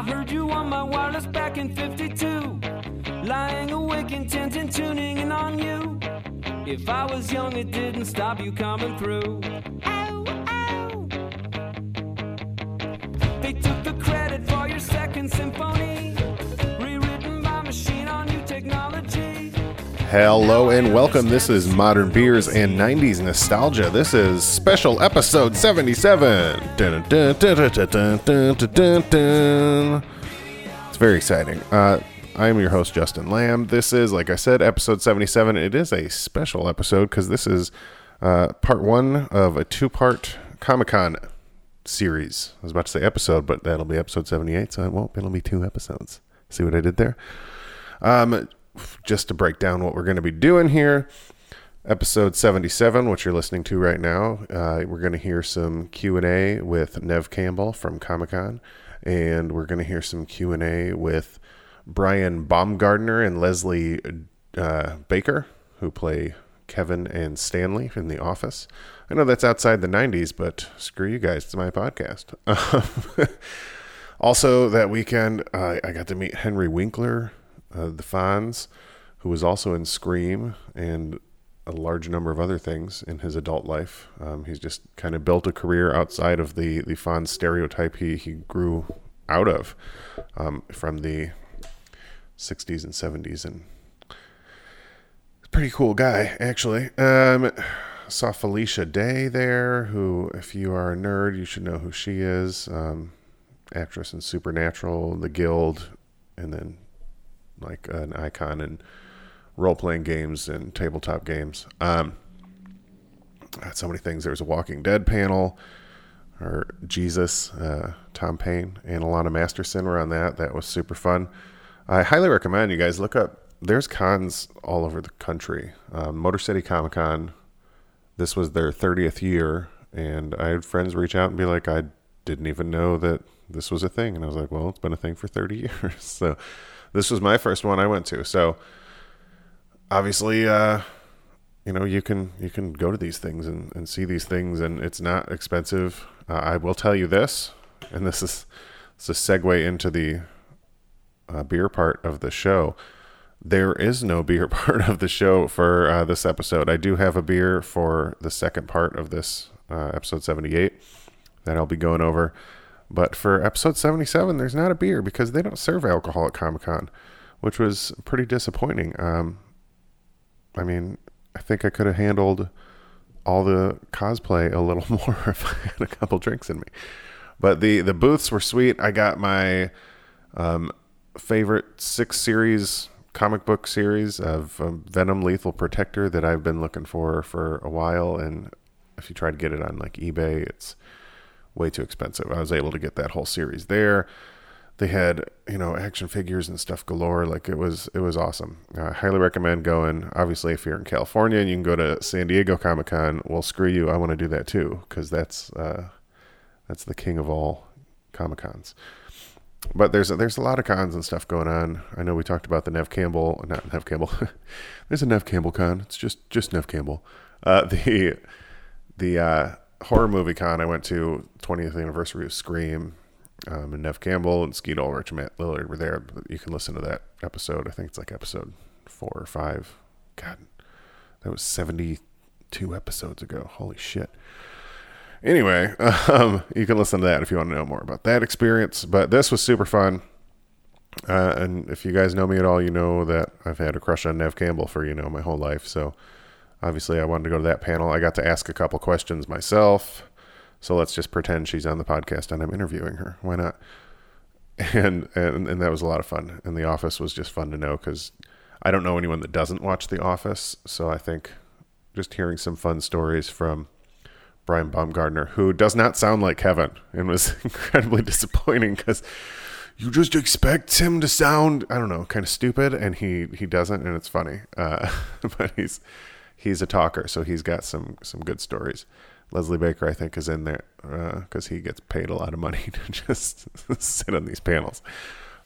I heard you on my wireless back in 52. Lying awake, intent and tuning in on you. If I was young, it didn't stop you coming through. Ow, ow. They took the credit for your second symphony. Hello and welcome. This is Modern Beers and 90s Nostalgia. This is special episode 77. Dun, dun, dun, it's very exciting. Uh, I am your host, Justin Lamb. This is, like I said, episode 77. It is a special episode because this is uh, part one of a two part Comic Con series. I was about to say episode, but that'll be episode 78, so it won't. It'll be two episodes. See what I did there? Um, just to break down what we're going to be doing here. Episode 77 which you're listening to right now uh, we're going to hear some q&a with nev campbell from comic-con and we're going to hear some q&a with brian baumgardner and leslie uh, baker who play kevin and stanley in the office. I know that's outside the 90s but screw you guys it's my podcast. Also that weekend uh, i got to meet henry winkler uh, the Fonz, who was also in Scream and a large number of other things in his adult life. Um, he's just kind of built a career outside of the the Fonz stereotype he he grew out of um, from the 60s and 70s, and pretty cool guy actually. Um, saw Felicia Day there, who, if you are a nerd, you should know who she is. Um, actress in Supernatural, The Guild, and then like an icon in role playing games and tabletop games. Um, so many things. There was a Walking Dead panel, or Jesus, uh, Tom Payne, and Alana Masterson were on that. That was super fun. I highly recommend you guys look up. There's cons all over the country. Um, Motor City Comic Con. This was their 30th year, and I had friends reach out and be like, "I didn't even know that this was a thing," and I was like, "Well, it's been a thing for 30 years." so this was my first one I went to. So obviously, uh, you know, you can you can go to these things and, and see these things, and it's not expensive. Uh, I will tell you this, and this is it's a segue into the uh, beer part of the show. There is no beer part of the show for uh, this episode. I do have a beer for the second part of this uh, episode 78 that I'll be going over. But for episode 77, there's not a beer because they don't serve alcohol at Comic Con, which was pretty disappointing. Um, I mean, I think I could have handled all the cosplay a little more if I had a couple drinks in me. But the, the booths were sweet. I got my um, favorite six series comic book series of um, Venom Lethal Protector that I've been looking for for a while. And if you try to get it on like eBay, it's way too expensive. I was able to get that whole series there. They had, you know, action figures and stuff galore. Like it was, it was awesome. I highly recommend going. Obviously, if you're in California and you can go to San Diego Comic Con, well, screw you. I want to do that too because that's uh, that's the king of all Comic Cons. But there's a, there's a lot of cons and stuff going on. I know we talked about the Nev Campbell, not Nev Campbell. there's a Nev Campbell con. It's just just Nev Campbell. Uh, the the uh, horror movie con I went to 20th anniversary of Scream. Um, and Nev Campbell and Skeet Ulrich and Lillard were there. You can listen to that episode. I think it's like episode four or five. God, that was 72 episodes ago. Holy shit. Anyway, um, you can listen to that if you want to know more about that experience. But this was super fun. Uh, and if you guys know me at all, you know that I've had a crush on Nev Campbell for, you know, my whole life. So obviously I wanted to go to that panel. I got to ask a couple questions myself. So let's just pretend she's on the podcast and I'm interviewing her. Why not? And and and that was a lot of fun. And The Office was just fun to know because I don't know anyone that doesn't watch The Office. So I think just hearing some fun stories from Brian Baumgardner, who does not sound like Kevin, and was incredibly disappointing because you just expect him to sound I don't know kind of stupid, and he he doesn't, and it's funny. Uh, but he's he's a talker, so he's got some some good stories. Leslie Baker, I think, is in there because uh, he gets paid a lot of money to just sit on these panels.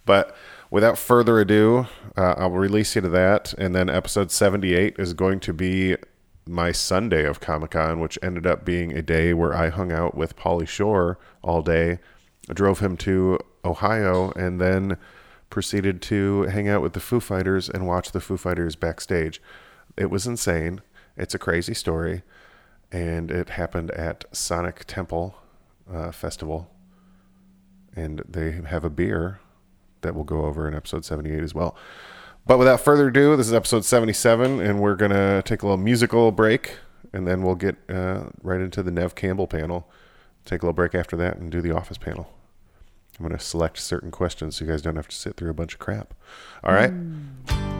But without further ado, uh, I'll release you to that. And then episode 78 is going to be my Sunday of Comic Con, which ended up being a day where I hung out with Pauly Shore all day drove him to Ohio, and then proceeded to hang out with the Foo Fighters and watch the Foo Fighters backstage. It was insane. It's a crazy story, and it happened at Sonic Temple uh, Festival, and they have a beer that we'll go over in episode 78 as well. But without further ado, this is episode 77, and we're going to take a little musical break, and then we'll get uh, right into the Nev Campbell panel. Take a little break after that and do the office panel. I'm going to select certain questions so you guys don't have to sit through a bunch of crap. All right? Okay.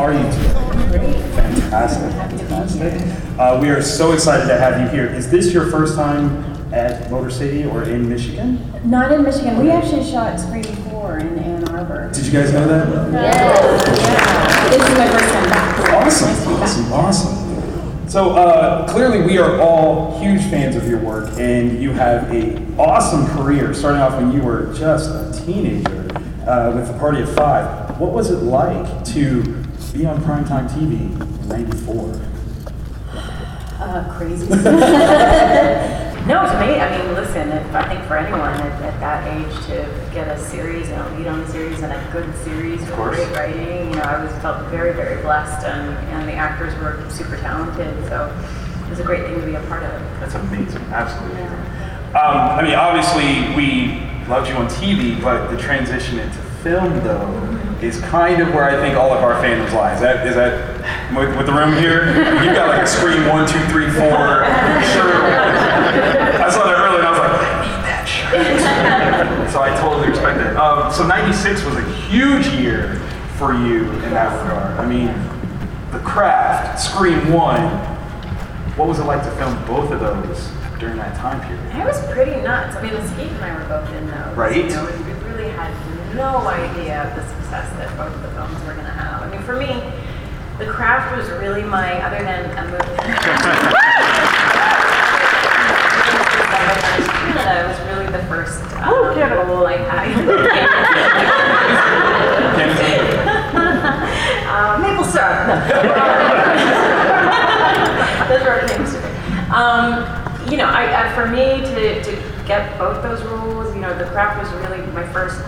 Are you today? Fantastic, fantastic. Uh, we are so excited to have you here. Is this your first time at Motor City or in Michigan? Not in Michigan. We actually shot Scream 4 in Ann Arbor. Did you guys know that? Yes. Yeah. This is my first time back. Awesome, Nice back. awesome, awesome. So uh, clearly, we are all huge fans of your work, and you have an awesome career. Starting off when you were just a teenager uh, with the Party of Five. What was it like to be on primetime TV in '94? Uh, crazy. no, it's amazing. I mean, listen, if, I think for anyone at, at that age to get a series and a lead on a series and a good series with great writing, you know, I was felt very, very blessed, and, and the actors were super talented. So it was a great thing to be a part of. That's amazing, absolutely. Um, I mean, obviously, we loved you on TV, but the transition into film, though, is kind of where I think all of our fandoms lie. Is that, is that with, with the room here? You've got like a screen one, two, three, four shirt. I saw that earlier and I was like, I need that shirt. so I totally respect that. Um, so 96 was a huge year for you in that regard. I mean, The Craft, Scream 1, what was it like to film both of those during that time period? It was pretty nuts. I mean, Escape and I were both in those. Right. You know, we really had no idea of the success that both of the films were going to have. I mean, for me, The Craft was really my, other than a movie. Canada was really the first um, role I had. um, maple syrup. Those were our names. Um, you know, I, I, for me to, to get both those roles, you know, The Craft was really my first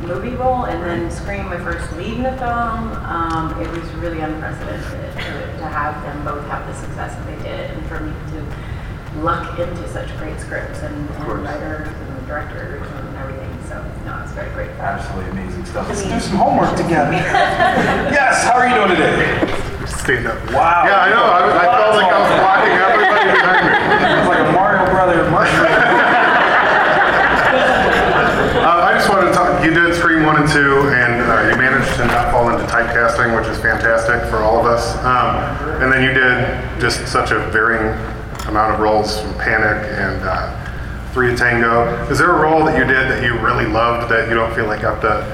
movie role, and then Scream, my first lead in the film. Um, it was really unprecedented to, to have them both have the success that they did, and for me to luck into such great scripts and, and course. writers and directors and everything. So, no, it's very great. Absolutely amazing stuff. Let's do some homework together. yes, how are you doing today? stand up. Wow. Yeah, I know. I, I felt like I was blocking everybody behind me. It's like a Mario Brother mushroom. Uh, I just wanted to talk. You 1 and uh, you managed to not fall into typecasting, which is fantastic for all of us. Um, and then you did just such a varying amount of roles from Panic and uh, Three to Tango. Is there a role that you did that you really loved that you don't feel like got the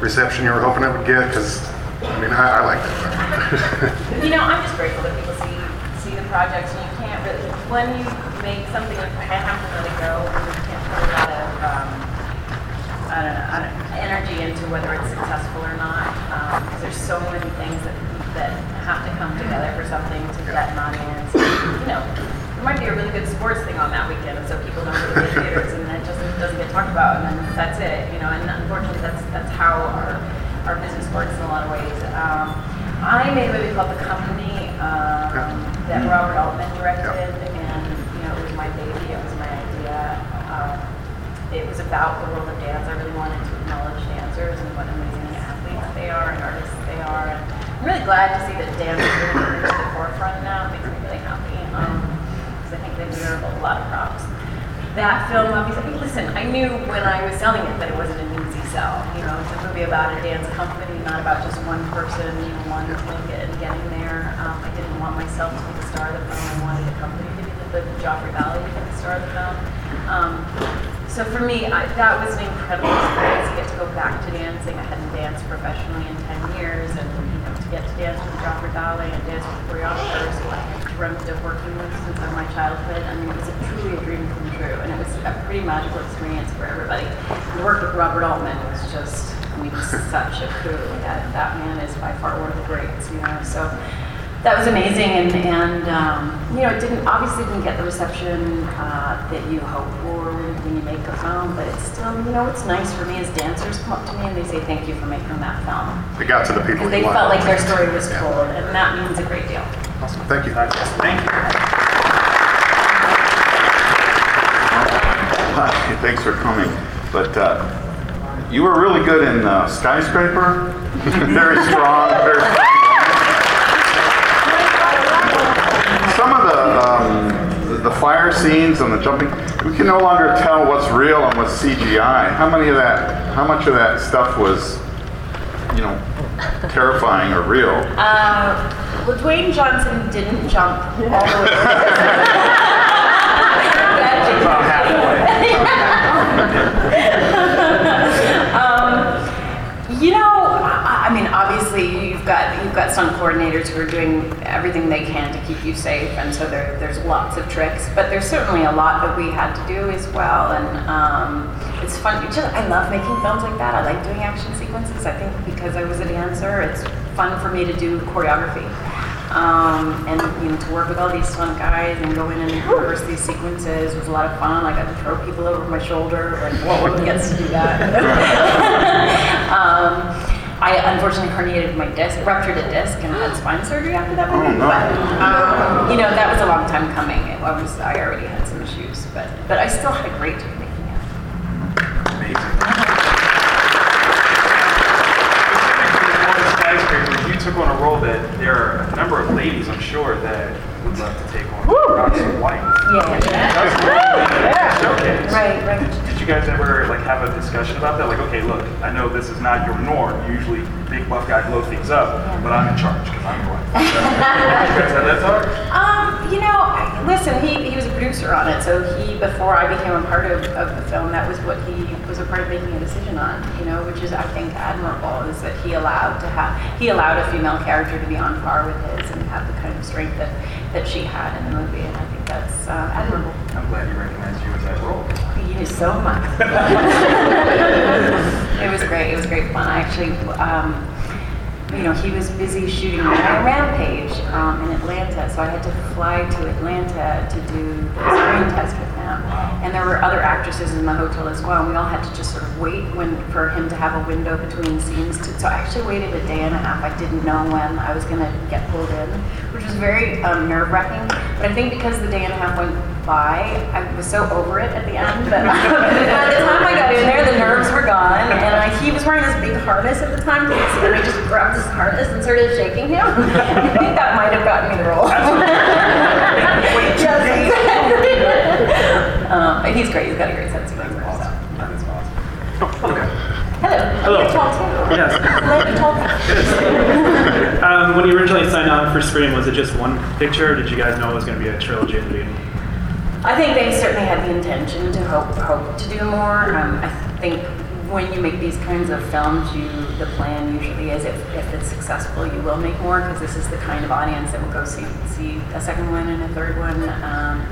reception you were hoping it would get? Because, I mean, I, I liked it. You know, I'm just grateful that people see see the projects, and you can't really when you make something like I have to really go, you can't put a lot of um, I don't know, I don't, energy into whether it's successful or not, because there's so many things that that have to come together for something to get an audience. You know, there might be a really good sports thing on that weekend, and so people don't go to the theaters, and that just doesn't get talked about, and then that's it. You know, and unfortunately, that's that's how our our business works in a lot of ways. Um, I made a movie called The Company um, that Robert Altman directed, and you know, it was my baby. It was my idea. Um, it was about the world of dance. I really wanted to dancers and what amazing athletes they are and artists they are. And I'm really glad to see that dance is really coming to the forefront now. It makes me really happy because I think they deserve a lot of props. That film, obviously, listen, I knew when I was selling it that it wasn't an easy sell. You know, it's a movie about a dance company, not about just one person, you know, one ticket and getting there. Um, I didn't want myself to be the star of the film. I wanted the company to be the the Joffrey Valley, be the star of the film. Um, so for me, I, that was an incredible experience to get to go back to dancing. I hadn't danced professionally in 10 years, and you know, to get to dance with the Joffrey and dance with choreographers who I had dreamt of working with since my childhood. I mean, it was a, truly a dream come true, and it was a pretty magical experience for everybody. And work with Robert Altman was just, I mean, such a coup. That, that man is by far one of the greats, you know. So that was amazing, and, and um, you know, it didn't obviously didn't get the reception uh, that you hope for when you make a film, but it's still, you know, it's nice for me as dancers come up to me and they say thank you for making that film It got to the people because they felt like their story was Yeah. told, and that means a great deal. Awesome. Thank you. Thank you. Hi, thanks for coming. But uh, you were really good in uh, Skyscraper. very strong, very strong. Some of the, um, the- the fire scenes and the jumping, we can no longer tell what's real and what's CGI. How many of that, how much of that stuff was, you know, terrifying or real? Uh, well, Dwayne Johnson didn't jump all the way. About Um, you know, I, I mean, obviously you've got you've got some coordinators who are doing everything they can to keep you safe, and so there, there's lots of tricks. But there's certainly a lot that we had to do as well, and um, it's fun. It's just, I love making films like that. I like doing action sequences. I think because I was a dancer, it's fun for me to do choreography. Um, and you know, to work with all these stunt guys and go in and rehearse these sequences was a lot of fun. I got to throw people over my shoulder, and what woman gets to do that? um, I unfortunately herniated my disc, ruptured a disc, and had spine surgery after that movie. no. But um, you know, that was a long time coming. It, I was, I already had some issues, but but I still had a great time making it. Amazing. Skyscraper, you took on a role that there are a number of ladies, I'm sure, that would love to take on. Roxy White. Yeah. That's Showcase. Right, right. You guys ever like have a discussion about that? Like, okay, look, I know this is not your norm. Usually, big buff guy blows things up, but I'm in charge because I'm the one. you guys had that talk? Um, you know, listen, he, he was a producer on it, so he, before I became a part of, of the film, that was what he was a part of making a decision on, you know, which is, I think, admirable, is that he allowed to have, he allowed a female character to be on par with his and have the kind of strength that, that she had in the movie, and I think that's uh, admirable. I'm glad he recognized you as that role. He knew so much. it was great. It was great fun. I actually, um, you know, he was busy shooting my Rampage um, in Atlanta, so I had to fly to Atlanta to do the screen test And there were other actresses in the hotel as well, and we all had to just sort of wait when for him to have a window between scenes. To, so I actually waited a day and a half. I didn't know when I was going to get pulled in, which was very um, nerve wracking. But I think because the day and a half went by, I was so over it at the end that by the time I got in there, the nerves were gone. And I, he was wearing this big harness at the time, and I just grabbed his harness and started shaking him. I think that might have gotten me the role. um, but he's great. He's got a great sense of humor. So. That is awesome. Hello. Hello. You're tall too. Yes. Glad you're tall. Um, when you originally signed on for Scream, was it just one picture, or did you guys know it was going to be a trilogy at the beginning? I think they certainly had the intention to hope hope to do more. Um, I think when you make these kinds of films, you the plan usually is if, if it's successful, you will make more because this is the kind of audience that will go see see a second one and a third one. Um,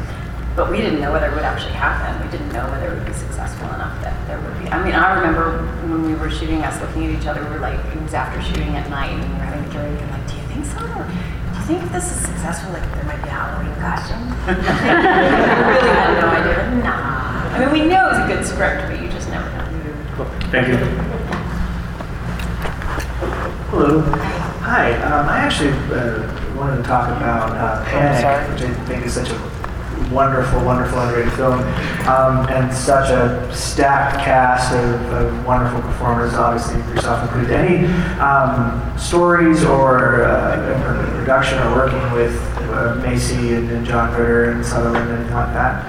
but we didn't know whether it would actually happen. We didn't know whether it would be successful enough that there would be. I mean, I remember when we were shooting, us looking at each other. We were like, it was after shooting at night, and we were having a drink, and like, do you think so? Or, do you think if this is successful, like there might be a Halloween costume? we really had no idea. Nah. I mean, we know it was a good script, but you just never know. Cool. Thank you. Hello. Hi. Um, I actually uh, wanted to talk about uh, Panic, which I think is such a wonderful, wonderful, underrated film, um, and such a stacked cast of, of wonderful performers, obviously yourself included. Any um, stories or uh, production or working with uh, Macy and, and John Ritter and Sutherland and like that?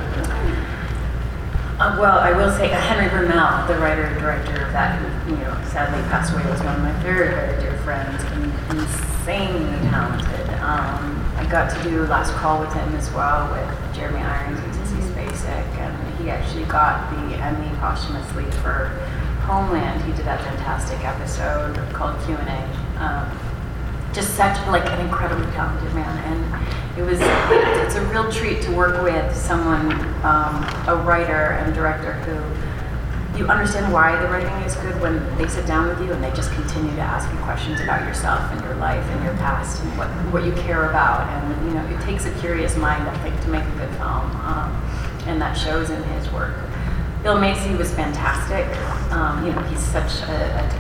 Uh, well, I will say uh, Henry Vermel, the writer and director of that, who you know sadly passed away, was one of my very, very dear friends. and insanely talented. Um, got to do Last Call with him as well with Jeremy Irons and Sissy Spacek, and he actually got the Emmy posthumously for Homeland. He did that fantastic episode called Q and A. Um, just such like an incredibly talented man, and it was it's a real treat to work with someone, um, a writer and director who you understand why the writing is good when they sit down with you and they just continue to ask you questions about yourself and your life and your past and what, what you care about. And, you know, it takes a curious mind, I think, to make a good film. Um, and that shows in his work. Bill Macy was fantastic. Um, you know, he's such a,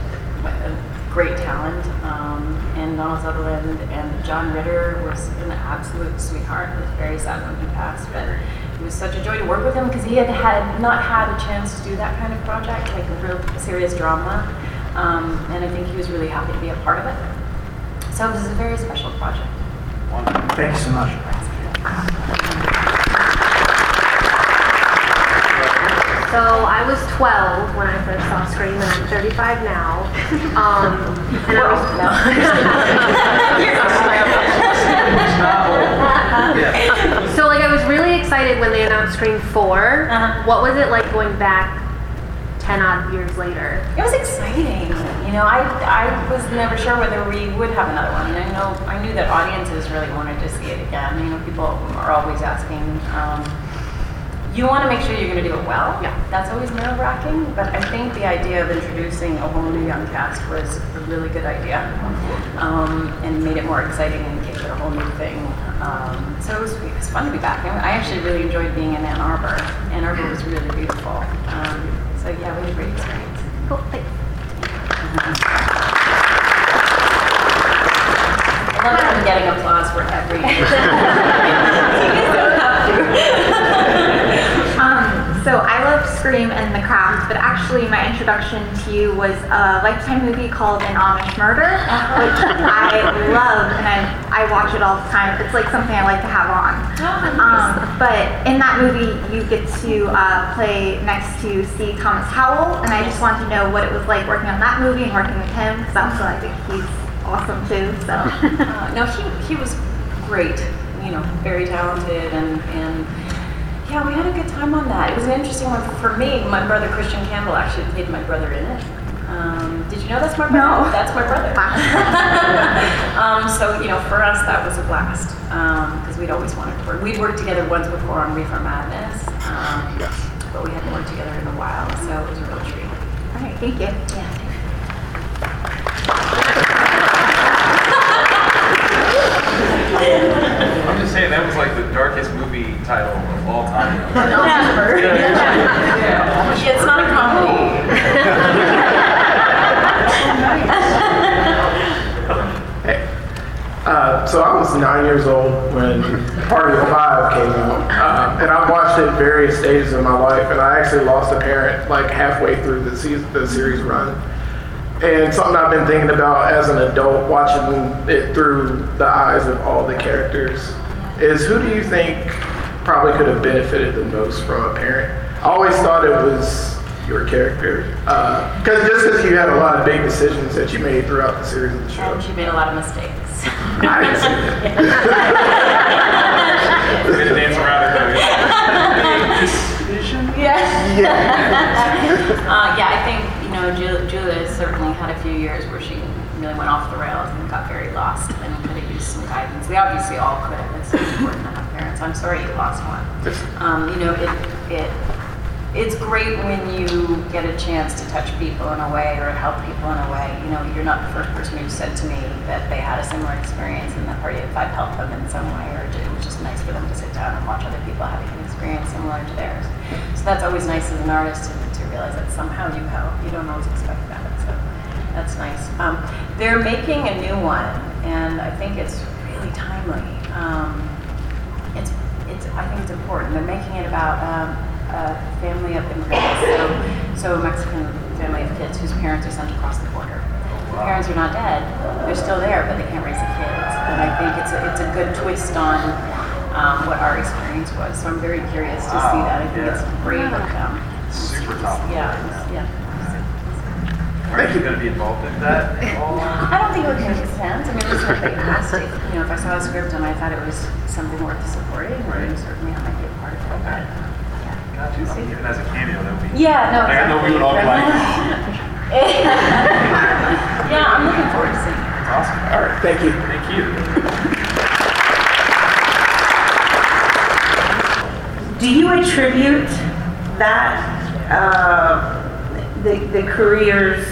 a, a great talent. Um, and Donald Sutherland and John Ritter was an absolute sweetheart. It was very sad when he passed, but it was such a joy to work with him because he had, had not had a chance to do that kind of project, like a real serious drama. Um, and I think he was really happy to be a part of it. So it was a very special project. Thank you so much. So I was 12 when I first saw Scream, and I'm 35 now. Um, and I was so like I was really excited when they announced Scream 4. Uh-huh. What was it like going back 10 odd years later? It was exciting. You know, I, I was never sure whether we would have another one. And I know I knew that audiences really wanted to see it again. You know, people are always asking. Um, you want to make sure you're going to do it well. Yeah. That's always nerve wracking. But I think the idea of introducing a whole new young cast was a really good idea, um, and made it more exciting and gave it a whole new thing. Um, so it was, it was fun to be back. I actually really enjoyed being in Ann Arbor. Ann Arbor was really beautiful. Um, so yeah, we had a great experience. Cool, thanks. I love getting applause for every. You don't have to. Um, so I love Scream and The Craft, but actually my introduction to you was a Lifetime movie called An Amish Murder, which I love and I, I watch it all the time. It's like something I like to have on. Um, but in that movie, you get to uh, play next to C. Thomas Howell, and I just wanted to know what it was like working on that movie and working with him, because also I think he's awesome too. So. Uh, no, he, he was great, you know, very talented and, and yeah, we had a good time on that. It was an interesting one for me. My brother Christian Campbell actually played my brother in it. Um, did you know that's my brother? No. That's my brother. um, so, you know, for us that was a blast because we'd always wanted to work. We'd worked together once before on Reefer Madness, um, but we hadn't worked together in a while, so it was a real treat. All right, thank you. Yeah. I'm just saying that was like the darkest movie title of all time. Yeah, Yeah. it's not a comedy. Uh, so I was nine years old when Party of Five came out, uh, and I've watched it at various stages of my life, and I actually lost a parent like halfway through the season, the series run. And something I've been thinking about as an adult, watching it through the eyes of all the characters, is who do you think probably could have benefited the most from a parent? I always thought it was your character, because just because you had a lot of big decisions that you made throughout the series of the show. And she made a lot of mistakes. I didn't see that. We're gonna dance around it though. Yeah. uh, yeah, I think, you know, Julia certainly had a few years where she went off the rails and got very lost and could have used some guidance. We obviously all could have. It's so important to have parents. I'm sorry you lost one. Um, you know, it, it, it's great when you get a chance to touch people in a way or help people in a way. You know, you're not the first person who said to me that they had a similar experience and that Party of Five helped them in some way, or it was just nice for them to sit down and watch other people having an experience similar to theirs. So that's always nice as an artist to, to realize that somehow you help. You don't always expect that, that's nice. Um, they're making a new one, and I think it's really timely. Um, it's, it's, I think it's important. They're making it about um, a family of immigrants, so, so a Mexican family of kids whose parents are sent across the border. The parents are not dead; they're still there, but they can't raise the kids. And I think it's a, it's a good twist on um, what our experience was. So I'm very curious to see that. I think it's brave of them. Super tough. Yeah. Are you going to be involved in that at all? I don't think it would make sense. I mean, it's what they asked. If, you know, if I saw a script and I thought it was something worth supporting, then certainly I might be a part of it. But, Got you. Even as a cameo, that would be. yeah, no. Like, I know we would all be like, yeah, I'm looking forward to seeing it. That's awesome. All right, thank you. Thank you. Do you attribute that, uh, the, the careers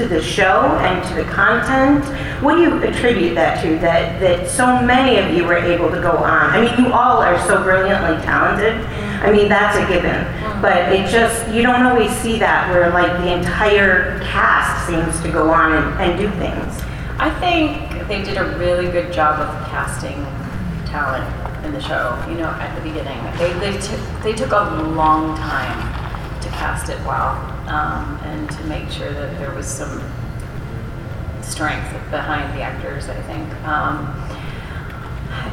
to the show and to the content? What do you attribute that to, that, that so many of you were able to go on? I mean, you all are so brilliantly talented. I mean, that's a given. But it just, you don't always see that where like the entire cast seems to go on and, and do things. I think they did a really good job of casting talent in the show. You know, at the beginning, they they took they took a long time to cast it well, um, and to make sure that there was some strength behind the actors. I think. Um,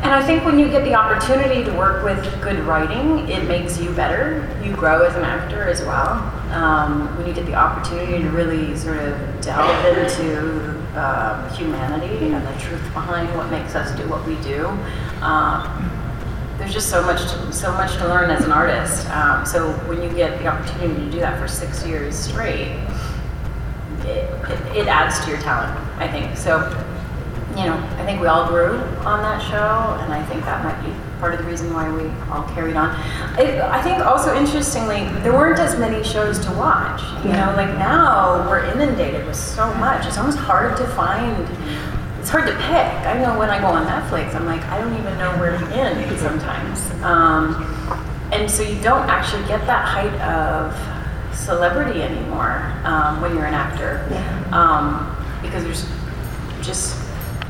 and I think when you get the opportunity to work with good writing, it makes you better. You grow as an actor as well. Um, when you get the opportunity to really sort of delve into uh, humanity and the truth behind what makes us do what we do, um, there's just so much, to, so much to learn as an artist. Um, so when you get the opportunity to do that for six years straight, it, it, it adds to your talent. I think so you know, I think we all grew on that show, and I think that might be part of the reason why we all carried on. It, I think also interestingly, there weren't as many shows to watch. You know, like now we're inundated with so much. It's almost hard to find. It's hard to pick. I know when I go on Netflix, I'm like, I don't even know where to begin sometimes. Um, and so you don't actually get that height of celebrity anymore um, when you're an actor, um, because there's just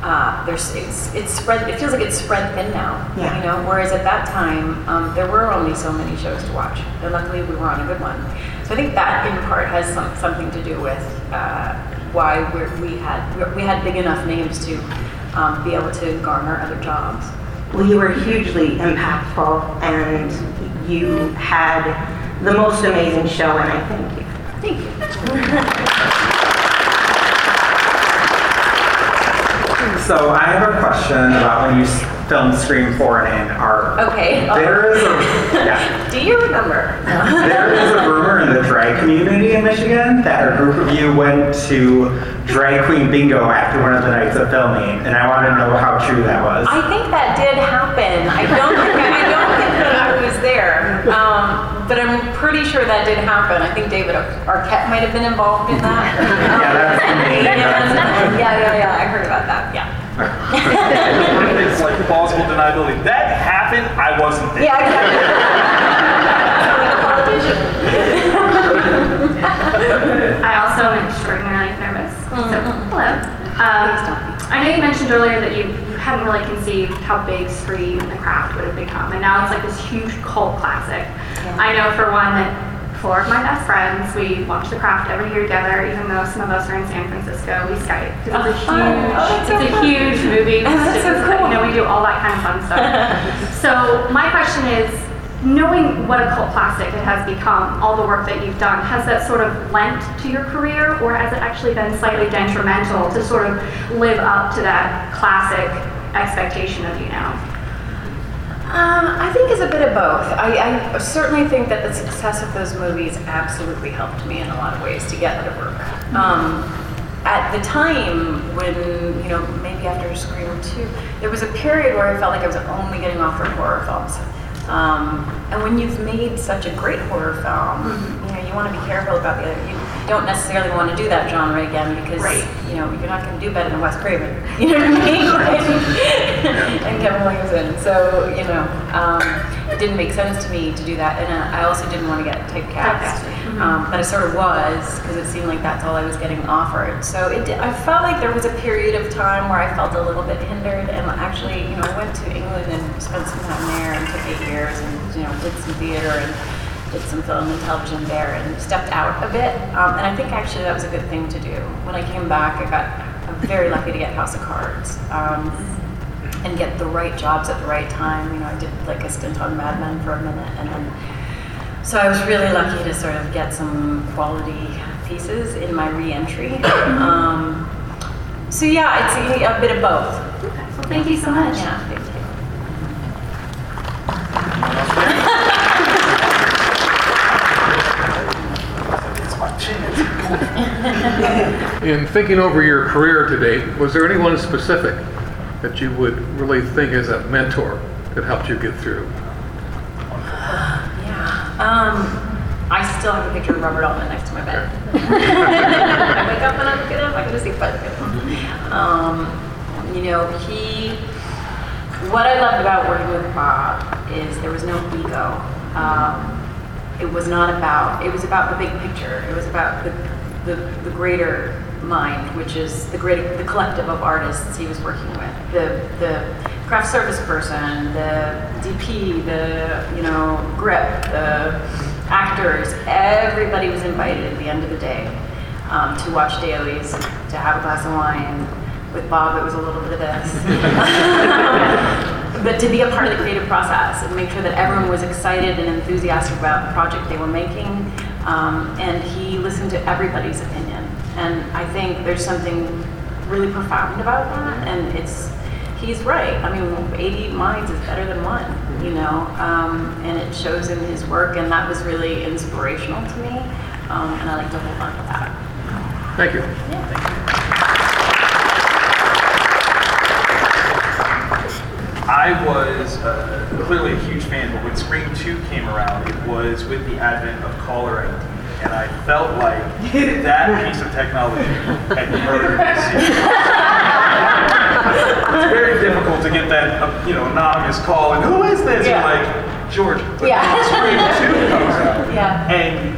uh, there's it's it's spread. It feels like it's spread thin now. Yeah. You know, whereas at that time um, there were only so many shows to watch, and luckily we were on a good one. So I think that in part has some, something to do with uh, why we're, we had we had big enough names to um, be able to garner other jobs. Well, you were hugely impactful and you had the most amazing show, and I thank you. Thank you. So I have a question about when you filmed Scream 4 in Ann Arbor. Okay. There is a, yeah, Do you remember? there is a rumor in the drag community in Michigan that a group of you went to drag queen bingo after one of the nights of filming, and I want to know how true that was. I think that did happen. I don't think I don't think that I was there, um, but I'm pretty sure that did happen. I think David Arquette might have been involved in that. Yeah, that's yeah, yeah, yeah, yeah. I heard about that. Yeah. it's like plausible deniability. That happened. I wasn't there. Yeah, exactly. I also am extraordinarily nervous. So, hello. Um, I know you mentioned earlier that you, you hadn't really conceived how big Scream and The Craft would have become, and now it's like this huge cult classic. I know for one that four of my best friends, we watch The Craft every year together, even though some of us are in San Francisco, we Skype. it's a Oh, huge, oh, that's so it's a fun. huge movie. Oh, that's so cool. You know, we do all that kind of fun stuff. so my question is, knowing what a cult classic it has become, all the work that you've done, has that sort of lent to your career, or has it actually been slightly detrimental to sort of live up to that classic expectation of you now? Um, I think it's a bit of both. I, I certainly think that the success of those movies absolutely helped me in a lot of ways to get out of work. Um, at the time when, you know, maybe after Scream 2, there was a period where I felt like I was only getting offered horror films. Um, and when you've made such a great horror film, you know, you want to be careful about the other. You don't necessarily want to do that genre again because, you know, you're not going to do better than Wes Craven. You know what I mean? and Kevin Williamson. So, you know, um, it didn't make sense to me to do that. And uh, I also didn't want to get typecast. Um, but I sort of was because it seemed like that's all I was getting offered. So it I felt like there was a period of time where I felt a little bit hindered. And actually, you know, I went to England and spent some time there and took eight years and, you know, did some theater and did some film and television there and stepped out a bit. Um, and I think actually that was a good thing to do. When I came back, I got I'm very lucky to get House of Cards um, and get the right jobs at the right time. You know, I did like a stint on Mad Men for a minute and then So I was really lucky to sort of get some quality pieces in my re-entry. um, so yeah, it's a, a bit of both. Well, thank you so much. Yeah, thank you. In thinking over your career to date, was there anyone specific that you would really think as a mentor that helped you get through? Yeah. Um, I still have a picture of Robert Altman next to my bed. I wake up and I look at him, I can just see a photo of him. Um, you know, he, what I loved about working with Bob is there was no ego. Um, it was not about, it was about the big picture. It was about the, the, the greater mind, which is the great, the collective of artists he was working with. The, the craft service person, the DP, the, you know, grip, the actors, everybody was invited at the end of the day um, to watch dailies, to have a glass of wine. With Bob, it was a little bit of this. but to be a part of the creative process and make sure that everyone was excited and enthusiastic about the project they were making. Um, and he listened to everybody's opinion. And I think there's something really profound about that. And it's, he's right. I mean, 80 minds is better than one, you know? Um, and it shows in his work. And that was really inspirational to me. Um, and I like to hold on to that. Thank you. I was uh, clearly a huge fan, but when Scream 2 came around, it was with the advent of caller ID. And I felt like that piece of technology had murdered the series. it's very difficult to get that, uh, you know, anonymous call and who is this? Yeah. You're like, George. But Yeah. Scream 2 comes out. Yeah. And you use this.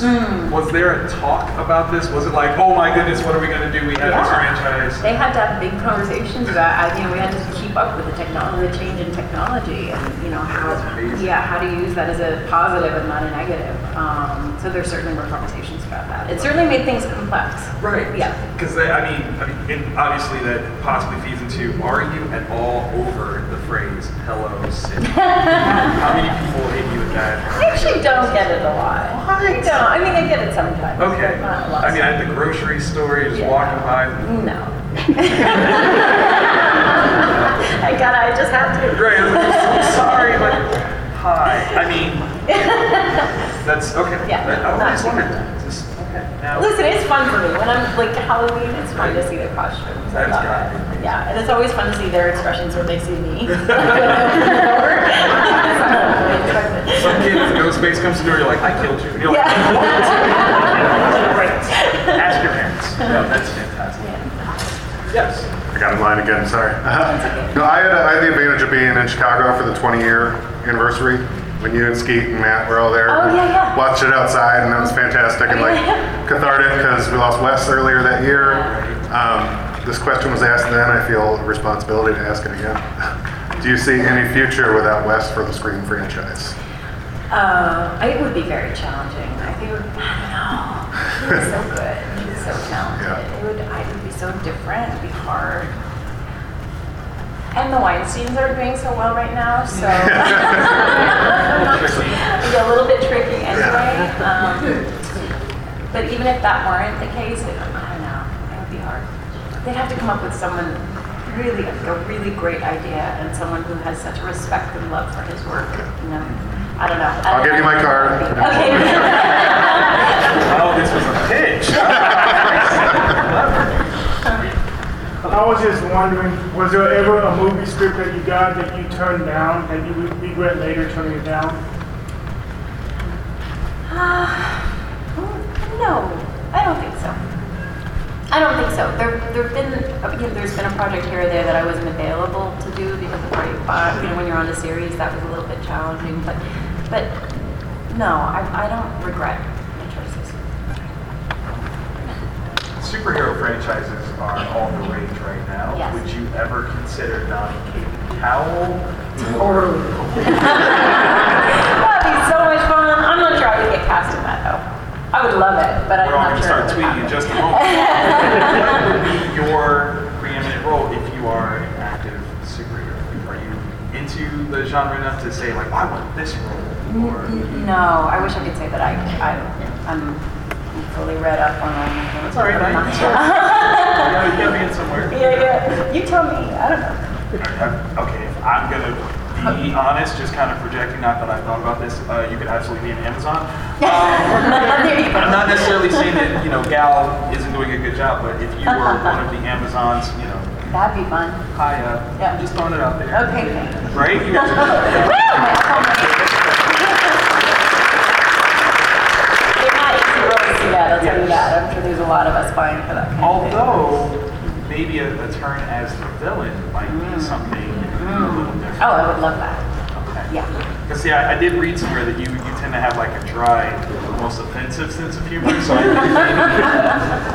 Mm. Was there a talk about this? Was it like, oh my goodness, what are we going to do? We have this Yeah. franchise. They had to have big conversations about, you know, we had to keep up with the technology, the change in technology, and you know how, yeah, how to use that as a positive and not a negative. Um, so there certainly were conversations about that. It certainly made things complex. Right. Yeah. Because I mean, I mean, obviously that possibly feeds into: Are you at all over the phrase "Hello, City"? How many people hit you with that? I actually don't get it a lot. I don't. I mean, I get it sometimes. Okay. but not a lot. I mean, at the grocery store, you're just Yeah. walking by. No. I gotta. I just have to. Right. I'm so sorry, but hi. I mean, that's okay. Yeah. I always wondered that. Just okay. Now. Listen, it's fun for me when I'm like Halloween. It's fun to see their costumes. I That's love it. Yeah, and it's always fun to see their expressions when they see me. Some kid with a ghost face comes to the door, you're like, I killed you. And you're like, Yeah. what? Great. Ask your parents. No, that's fantastic. Yes. I got in line again, sorry. No, I had, I had the advantage of being in Chicago for the 20 year anniversary when you and Skeet and Matt were all there. Oh, yeah, yeah. Watched it outside and that was fantastic and like cathartic because we lost Wes earlier that year. Um, this question was asked then, I feel a responsibility to ask it again. Do you see any future without Wes for the Scream franchise? Uh, it would be very challenging. I think, it would, I don't know. He was so good. He was so talented. It would, I would be so different. It'd be hard. And the wine scenes are doing so well right now, so it'd a little bit tricky anyway. Um, but even if that weren't the case, it, I don't know. It would be hard. They'd have to come up with someone really a really great idea and someone who has such a respect and love for his work. You know, I don't know. I I'll don't give you know. my card. Okay. Oh, this was a pitch. I was just wondering, was there ever a movie script that you got that you turned down and you would regret later turning it down? no, I don't think so. I don't think so. There, there've been, uh, you know, there's been a project here or there that I wasn't available to do because of Party of You know, when you're on a series, that was a little bit challenging. But, but no, I, I don't regret my choices. Superhero franchises are all the rage right now. Yes. Would you ever consider Donnie Cape Powell? Totally. That'd be so much fun. I'm not sure I would get cast in that though. I would love it, but I'm We're all not going to sure. start tweeting in just a moment. what would be your preeminent role if you are an active superhero? Are you into the genre enough to say, like, I want this role? N- No, I wish I could say that I, I, I'm fully read up on all. That's all right, I'm not. Yeah, you be in somewhere. Yeah, yeah. You tell me. I don't know. Okay, if I'm gonna be honest, just kind of projecting, not that I thought about this, uh, you could absolutely be an Amazon. Um, I'm not necessarily saying that, you know, Gal isn't doing a good job, but if you were one of the Amazons, you know, That'd be fun. hi, uh, Yeah. I'm just throwing it out there. Okay, thanks. Right? You guys They're not easy roles to see that, I'll tell you that. I'm sure there's a lot of us vying for that kind of thing. Although, maybe a, a turn as the villain might be mm. something a little mm. different. Oh, I would love that. Yeah. Because see, I, I did read somewhere that you, you tend to have like a dry, most offensive sense of humor. So I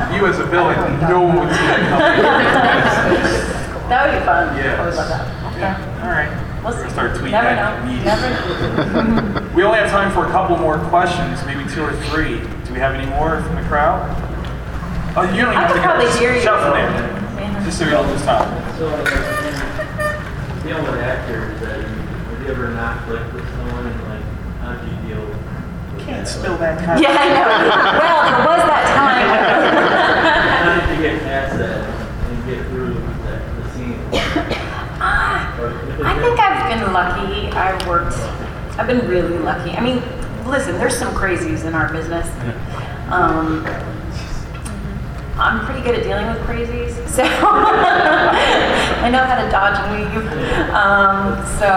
think you as a villain, no one would see that coming. That would be fun. Yes. I would love that. Yeah. All right. We'll We're start tweeting Never know. Never. We only have time for a couple more questions, maybe two or three. Do we have any more from the crowd? Oh, you don't even I have could to probably go. hear you. Shout from there. Just so we don't lose time. So, like, dealing with actors, that have you ever not clicked with someone and like, how did you deal with Can't that? spill that kind Yeah, I know. Well, there was that time. How did you get past that and get through that, the scene? Or if I think I've been lucky. I've worked, I've been really lucky. I mean, listen, there's some crazies in our business. Um, I'm pretty good at dealing with crazies, so I know how to dodge and weave. Um, so,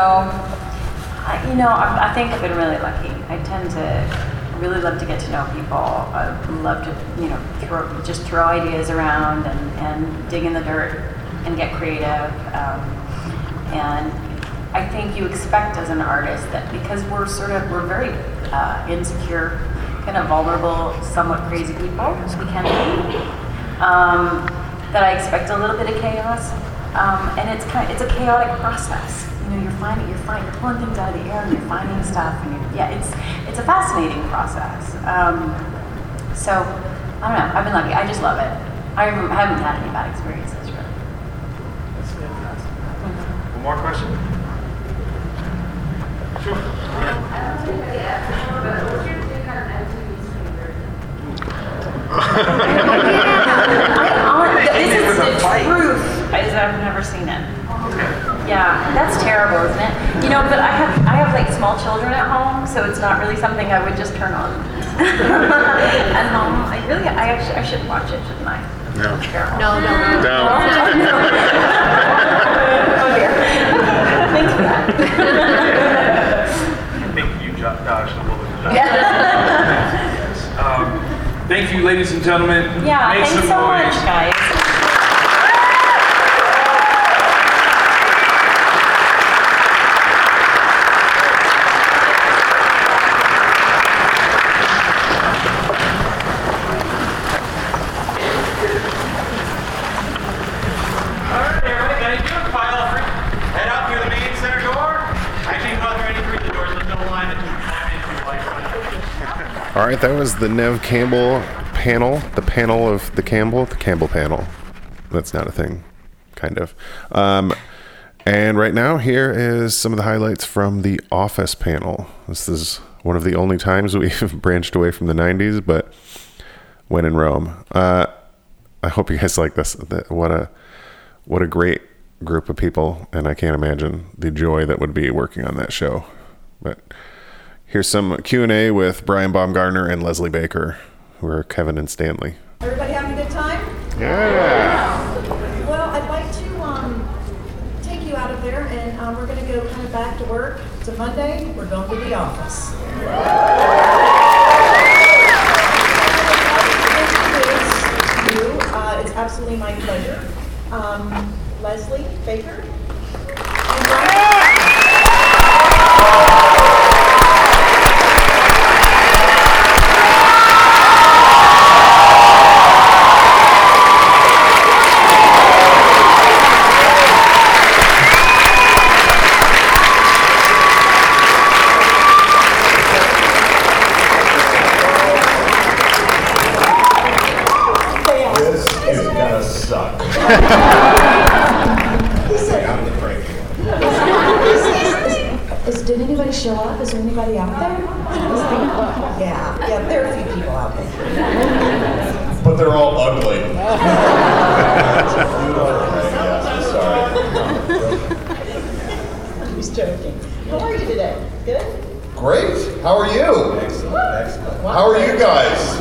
I, you know, I, I think I've been really lucky. I tend to really love to get to know people. I love to, you know, throw, just throw ideas around and, and dig in the dirt and get creative. Um, and I think you expect as an artist that because we're sort of, we're very uh, insecure, kind of vulnerable, somewhat crazy people, we can be, um, that I expect a little bit of chaos. Um, and it's kind it's a chaotic process. You know, you're finding, you're finding, you're pulling things out of the air and you're finding stuff. And you're, yeah, it's, it's a fascinating process. Um, so, I don't know, I've been lucky. I just love it. I haven't haven't had any bad experiences, really. That's fantastic. One more question? Sure. This is the truth. Is I've never seen it. Yeah, that's terrible, isn't it? You know, but I have I have like small children at home, so it's not really something I would just turn on at home. Um, I really, I actually, I should watch it, shouldn't I? No. No, no, No. oh dear. Thanks for that. I think you jo- dodged a bullet. Yeah. Thank you, ladies and gentlemen. Yeah, Make thanks so noise. much, guys. Alright, everybody, can I do a file free? Head out through the main center door. I can go through any three of the doors, there's no line that you can climb into like All right, that was the Neve Campbell panel, the panel of the Campbell, the Campbell panel. That's not a thing, kind of. Um, and right now, here is some of the highlights from the Office panel. This is one of the only times we've branched away from the 90s, but when in Rome. Uh, I hope you guys like this. What a what a great group of people, and I can't imagine the joy that would be working on that show. But here's some Q and A with Brian Baumgartner and Leslie Baker, who are Kevin and Stanley. Everybody having a good time? Yeah. Well, I'd like to um, take you out of there, and um, we're going to go kind of back to work. It's a Monday. We're going to the office. Uh, it's absolutely my pleasure. Um, Leslie Baker. suck. he said, I'm the cranky. Is, did anybody show up? Is there anybody out there? yeah, yeah, there are a few people out there. But they're all ugly. you know, right, yeah, sorry. He's joking. How are you today? Good? Great. How are you? Excellent. Excellent. How are you guys?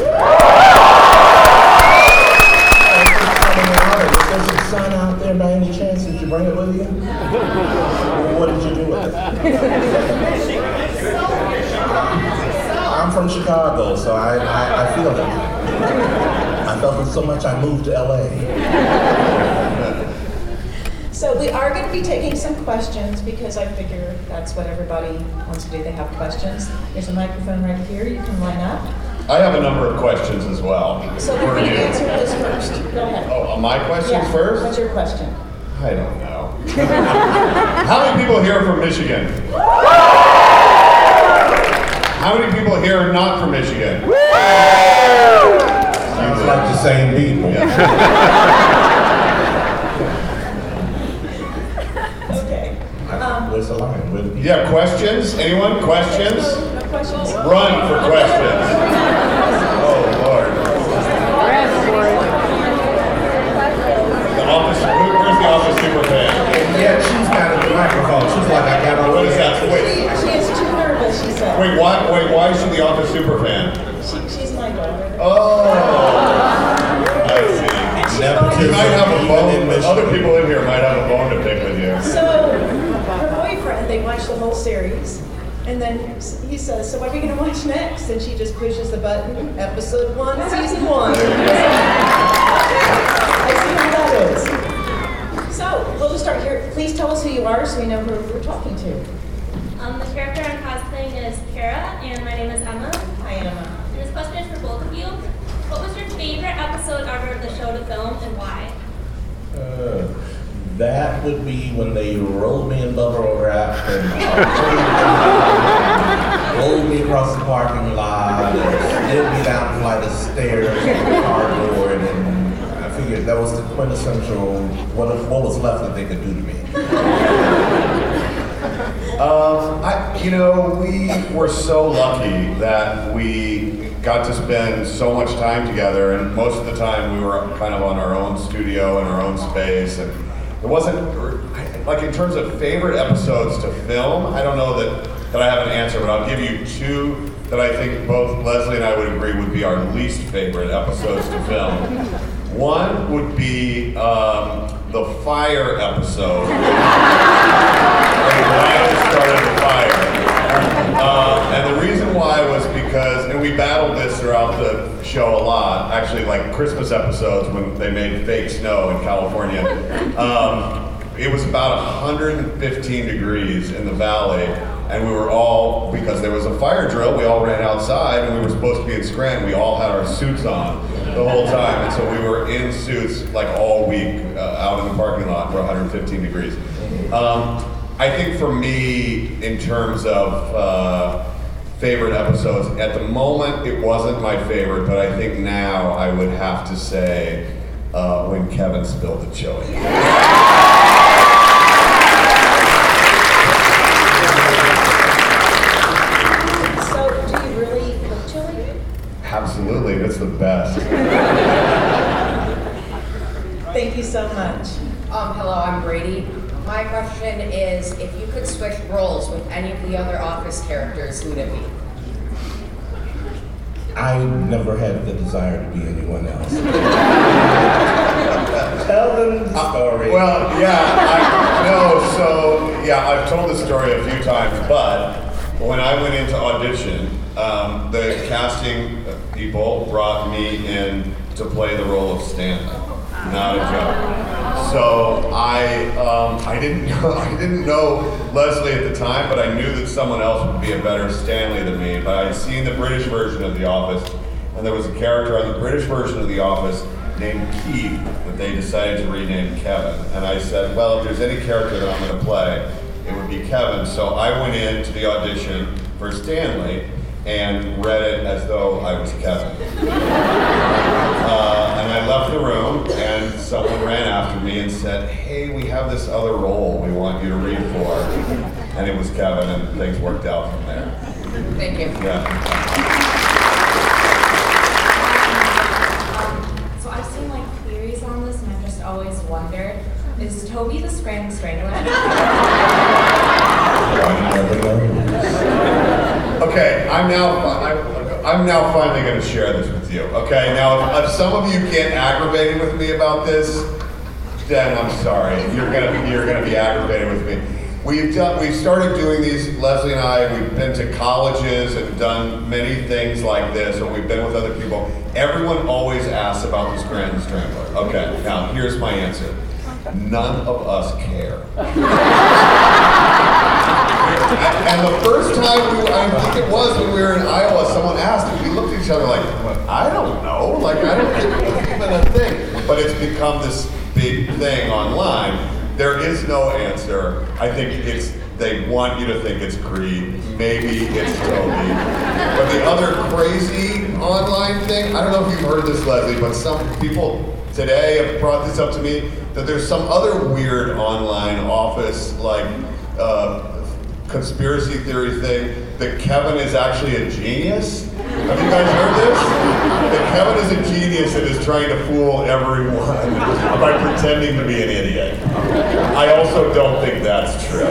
I'm from Chicago, so I, I, I feel it. I felt it so much I moved to LA. So we are going to be taking some questions because I figure that's what everybody wants to do. They have questions. There's a microphone right here. You can line up. I have a number of questions as well. So for we're going to answer this first. Go ahead. Oh, uh, my questions Yeah. first? What's your question? I don't know. How many people here are from Michigan? How many people here are not from Michigan? Sounds like the same people. Okay. Um, Where's the line? Where the? Yeah, questions? Anyone? Questions? no questions? Run for questions. Oh, Lord. The office, where's the office super fan? Yeah, she's got the microphone. She's like, I got all What is that? Wait, she is too nervous, she said. wait, why, wait, why is she the office super fan? She, she's my daughter. Oh, I see. You might have a bone, other people in here might have a bone to pick with you. So her boyfriend, they watch the whole series, and then he says, "So what are you going to watch next?" And she just pushes the button, episode one, season one. Please tell us who you are, so we know who we're talking to. Um, the character I'm cosplaying is Kara, and my name is Emma. Hi, Emma. And this question is for both of you. What was your favorite episode ever of the show to film, and why? Uh, that would be when they rolled me in bubble wrap and rolled me across the parking lot and slid me down a flight of stairs on the cardboard and Figured that was the quintessential what, what was left that they could do to me. Um, I, you know, we were so lucky that we got to spend so much time together, and most of the time we were kind of on our own studio and our own space, and it wasn't like in terms of favorite episodes to film. I don't know that that I have an answer, but I'll give you two that I think both Leslie and I would agree would be our least favorite episodes to film. One would be um, the fire episode. Ryan started the fire. Uh, and the reason why was because, and we battled this throughout the show a lot, actually, like Christmas episodes when they made fake snow in California. Um, it was about 115 degrees in the valley, and we were all, because there was a fire drill, we all ran outside, and we were supposed to be in Scranton. We all had our suits on the whole time, and so we were in suits like all week uh, out in the parking lot for 115 degrees. Um, I think for me, in terms of uh, favorite episodes, at the moment it wasn't my favorite, but I think now I would have to say uh, when Kevin spilled the chili. So do you really cook chili? Absolutely, it's the best. Thank you so much. Um, hello, I'm Brady. My question is, if you could switch roles with any of the other Office characters, who would it be? I never had the desire to be anyone else. Tell them the story. Well, yeah, I no, so yeah, I've told this story a few times, but when I went into audition, um, the casting people brought me in to play the role of Stanley, not a joke. So I um, I didn't know I didn't know Leslie at the time, but I knew that someone else would be a better Stanley than me. But I'd seen the British version of The Office, and there was a character on the British version of The Office named Keith that they decided to rename Kevin. And I said, well, if there's any character that I'm going to play, it would be Kevin. So I went in to the audition for Stanley and read it as though I was Kevin. uh, and I left the room, and someone ran after me and said, Hey, we have this other role we want you to read for. And it was Kevin, and things worked out from there. Thank you. Yeah. So I've seen like theories on this, and I just always wondered is Toby the Scranton Strangler? I'm now, I'm, I'm now finally going to share this with you. Okay, now if, if some of you get aggravated with me about this, then I'm sorry. You're gonna you're gonna be aggravated with me. We've done we've started doing these. Leslie and I. We've been to colleges and done many things like this, or we've been with other people. Everyone always asks about the Scranton Strangler. Okay, now here's my answer. None of us care. And the first time we, I think it was when we were in Iowa, someone asked, and we looked at each other like, I don't know, like I don't think it's even a thing. But it's become this big thing online. There is no answer. I think it's they want you to think it's Creed. Maybe it's Toby. But the other crazy online thing, I don't know if you've heard this, Leslie, but some people today have brought this up to me that there's some other weird online office like uh, conspiracy theory thing that Kevin is actually a genius. Have you guys heard this? That Kevin is a genius and is trying to fool everyone by pretending to be an idiot. I also don't think that's true.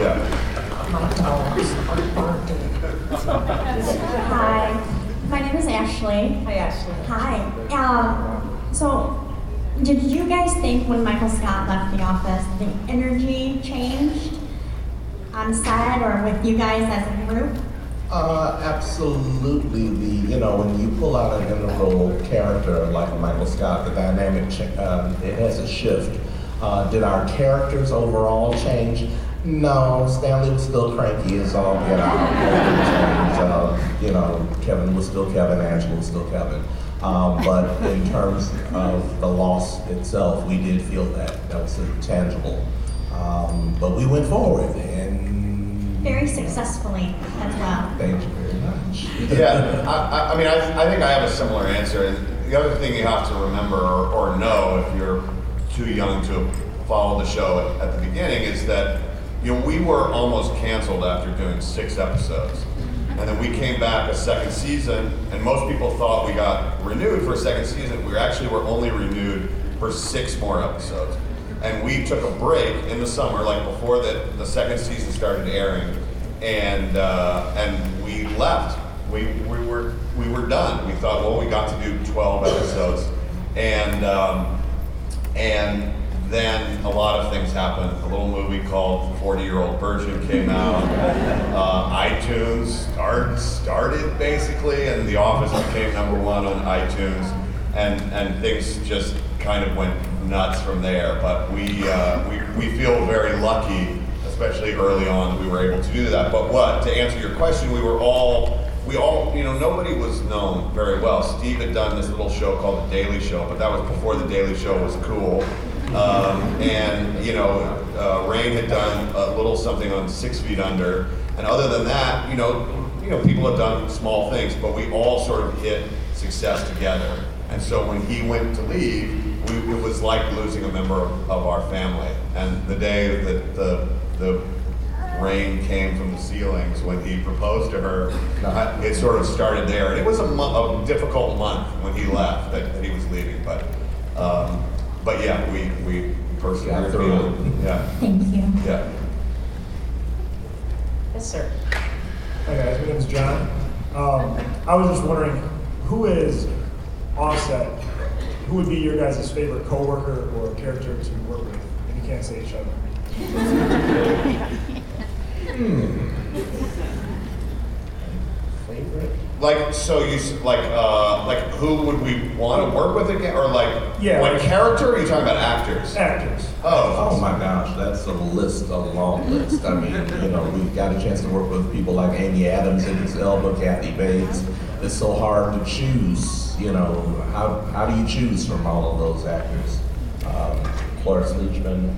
yeah. Hi, my name is Ashley. Hi, Ashley. Hi. Um, so, did you guys think when Michael Scott left the office, the energy changed on set or with you guys as a group? Uh, absolutely. The you know when you pull out an integral character like Michael Scott, the dynamic um, it has a shift. Uh, did our characters overall change? No, Stanley was still cranky as all get out. Uh, you know, Kevin was still Kevin, Angela was still Kevin. Um, but in terms of the loss itself, we did feel that that was tangible. Um, but we went forward, and Very successfully as well. thank you very much. Yeah, I, I- I mean, I, I think I have a similar answer. And the other thing you have to remember or, or know if you're too young to follow the show at, at the beginning is that, you know, we were almost canceled after doing six episodes. And then we came back a second season, and most people thought we got renewed for a second season. We actually were only renewed for six more episodes. And we took a break in the summer, like before the, the second season started airing, and uh, and we left. We, we were we were done. We thought, well, we got to do 12 episodes, and um, and then a lot of things happened. A little movie called 40 Year Old Virgin came out. Uh, iTunes start, started basically, and The Office became number one on iTunes, and and things just kind of went nuts from there. But we uh, we we feel very lucky, especially early on, that we were able to do that. But what to answer your question, we were all we all, you know, nobody was known very well. Steve had done this little show called The Daily Show, but that was before The Daily Show was cool. Um, and, you know, uh, Rainn had done a little something on Six Feet Under. And other than that, you know, you know, people have done small things, but we all sort of hit success together. And so when he went to leave, we, it was like losing a member of, of our family. And the day that the, the rain came from the ceilings when he proposed to her. I- It sort of started there, and it was a, mo- a difficult month when he left that, that he was leaving. But, um, but yeah, we we persevered Got through it. Yeah, Thank you. yeah. Yes, sir. Hi guys, my name is John. Um, I was just wondering, who is Offset? Who would be your guys' favorite coworker or character to work with? If you can't say each other. hmm. Favorite? Like so, you s- like uh, like who would we want to work with again, or like Yeah, what character? Or are you talking about actors? Actors. Oh, Oh my gosh, that's a list, a long list. I mean, you know, we've got a chance to work with people like Amy Adams, Idris Elba, Kathy Bates. It's so hard to choose, you know, how, how do you choose from all of those actors? Um, Cloris Leachman,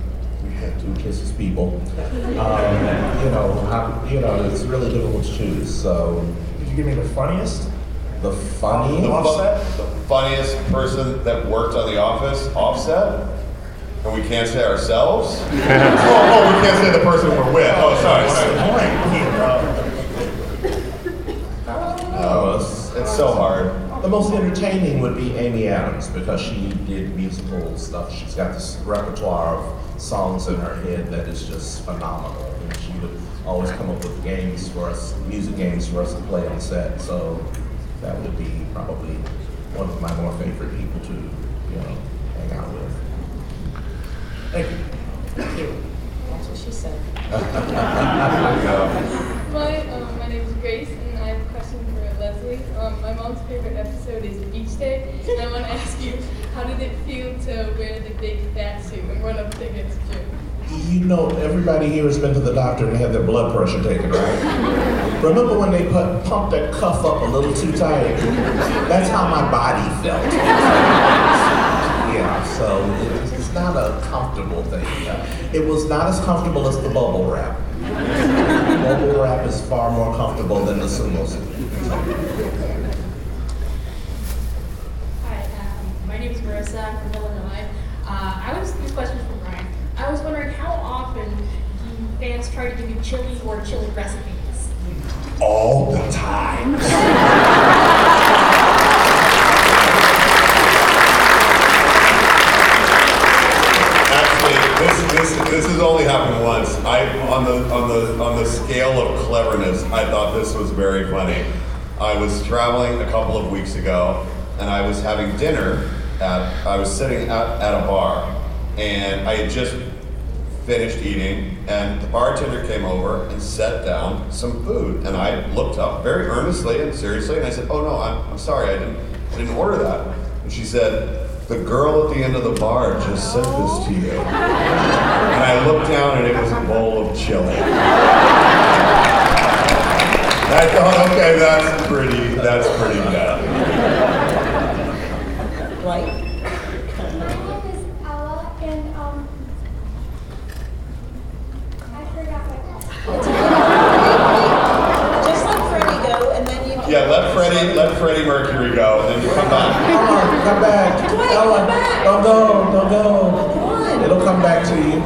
Two Kisses People. Um, you know, how, you know, it's really difficult to choose, so. Could you give me the funniest? The The, funniest? fu- the funniest person that worked on The Office, Offset? And we can't say ourselves? oh, oh, we can't say the person we're with. Oh, sorry. No, uh, it's, It's so hard. The most entertaining would be Amy Adams because she did musical stuff. She's got this repertoire of songs in her head that is just phenomenal. And she would always come up with games for us, music games for us to play on set. So that would be probably one of my more favorite people to, you know, hang out with. Thank you. Thank you. That's what she said. My, um, my name is Grace, and I have a question for Leslie. Um, my mom's favorite episode is Beach Day, and I want to ask you, how did it feel to wear the big fat suit and run up to against Jim? You know, everybody here has been to the doctor and had their blood pressure taken, right? Remember when they put, pumped that cuff up a little too tight? That's how my body felt. Yeah, so it- it's not a comfortable thing. It was not as comfortable as the bubble wrap. Bubble wrap is far more comfortable than the sumo suit. Hi, um, my name is Marissa. I'm from Illinois. Uh, I was this question is for Brian. I was wondering how often do fans try to give you chili or chili recipes? All the time. Actually, this, this, this has only happened once. I, on the, on the, on the scale of cleverness, I thought this was very funny. I was traveling a couple of weeks ago, and I was having dinner at, I was sitting at, at a bar, and I had just finished eating, and the bartender came over and set down some food, and I looked up very earnestly and seriously, and I said, "Oh no, I'm, I'm sorry, I didn't, I didn't order that." And she said, "The girl at the end of the bar just sent this to you," and I looked down, and it was a bowl of chili. I thought, okay, that's pretty, that's pretty bad. Right? My name is Ella, and um, I forgot my Just let Freddie go, and then you can. Yeah, let Freddie, let Freddie Mercury go, and then you come back. Come on, come back. Ella, don't go, don't go. Come on. It'll come back to you.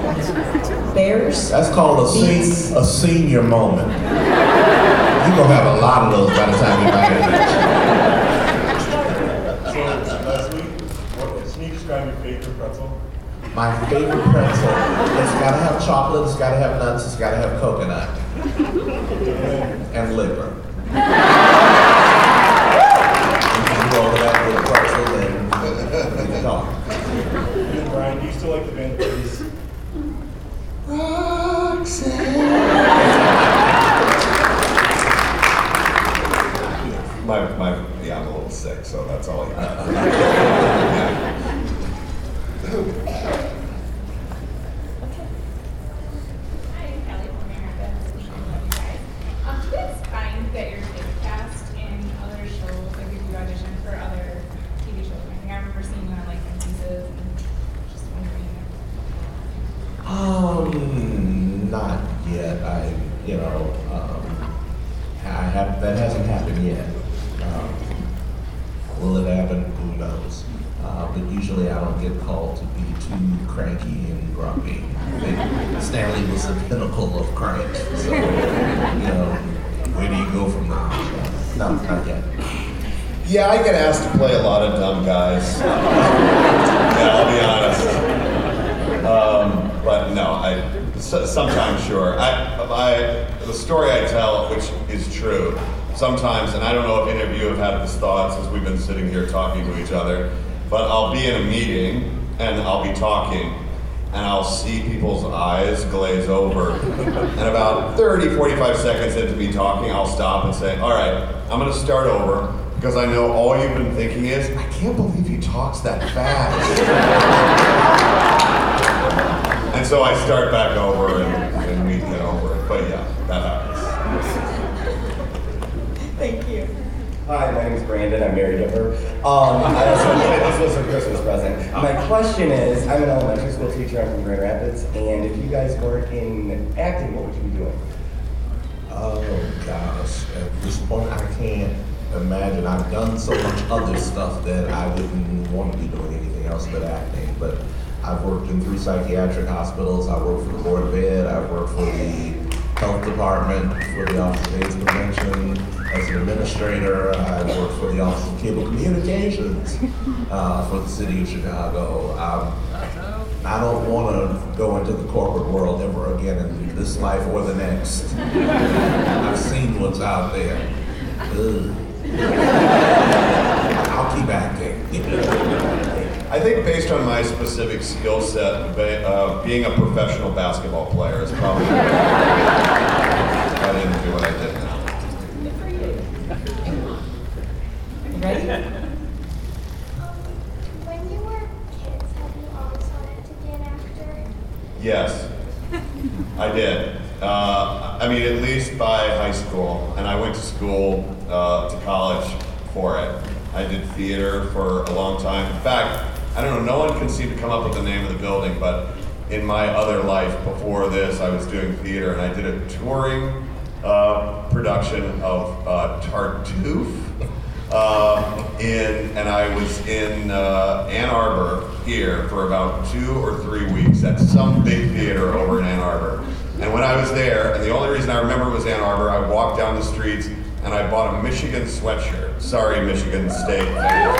Bears. That's called a, sen- a senior moment. You're gonna have a lot of those by the time you buy it. So, Leslie, what, can you describe your favorite pretzel? My favorite pretzel, it's gotta have chocolate, it's gotta have nuts, it's gotta have coconut. And liver. Yeah, I get asked to play a lot of dumb guys. yeah, I'll be honest. Um, but no, I sometimes sure. I, I the story I tell, which is true, sometimes, and I don't know if any of you have had this thought since we've been sitting here talking to each other, but I'll be in a meeting and I'll be talking. And I'll see people's eyes glaze over. and about 30, 45 seconds into me talking, I'll stop and say, All right, I'm going to start over because I know all you've been thinking is, I can't believe he talks that fast. and so I start back over and, and we get over it. But yeah, that happens. Thank you. Hi, my name is Brandon. I'm married to her. Um, I also, this was a Christmas present. My question is, I'm an elementary school teacher. I'm from Grand Rapids, and if you guys weren't in acting, what would you be doing? Oh gosh, at this point I can't imagine. I've done so much other stuff that I wouldn't want to be doing anything else but acting. But I've worked in three psychiatric hospitals. I worked for the Board of Ed. I've worked for the Health Department, for the Office of AIDS Prevention. As an administrator, I worked for the Office of Cable Communications uh, for the City of Chicago. Um, I don't want to go into the corporate world ever again in this life or the next. I've seen what's out there. Ugh. I'll keep acting. I think based on my specific skill set, uh, being a professional basketball player is probably I didn't do what I did now. Ready? When you were kids, have you always wanted to be an actor? Yes, I did. Uh, I mean, at least by high school, and I went to school uh, to college for it. I did theater for a long time. In fact, I don't know. No one can seem to come up with the name of the building, but in my other life before this, I was doing theater, and I did a touring uh, production of uh, Tartuffe. Um, in and I was in uh, Ann Arbor here for about two or three weeks at some big theater over in Ann Arbor. And when I was there, and the only reason I remember was Ann Arbor, I walked down the streets and I bought a Michigan sweatshirt. Sorry, Michigan State I,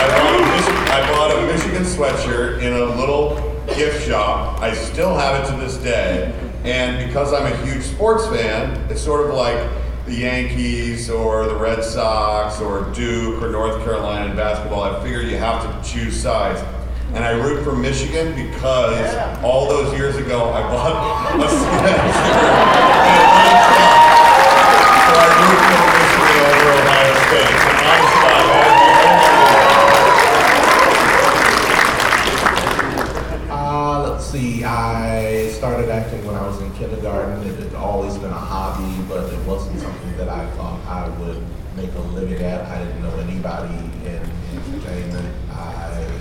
I bought a bought a Michigan sweatshirt in a little gift shop. I still have it to this day. And because I'm a huge sports fan, it's sort of like the Yankees or the Red Sox or Duke or North Carolina in basketball. I figure you have to choose sides. And I root for Michigan because all those years ago I bought a. So I root for Michigan over Ohio State. So Uh, let's see, I started acting when I was in kindergarten. It had always been a hobby, but it wasn't something that I thought I would make a living at. I didn't know anybody in entertainment. I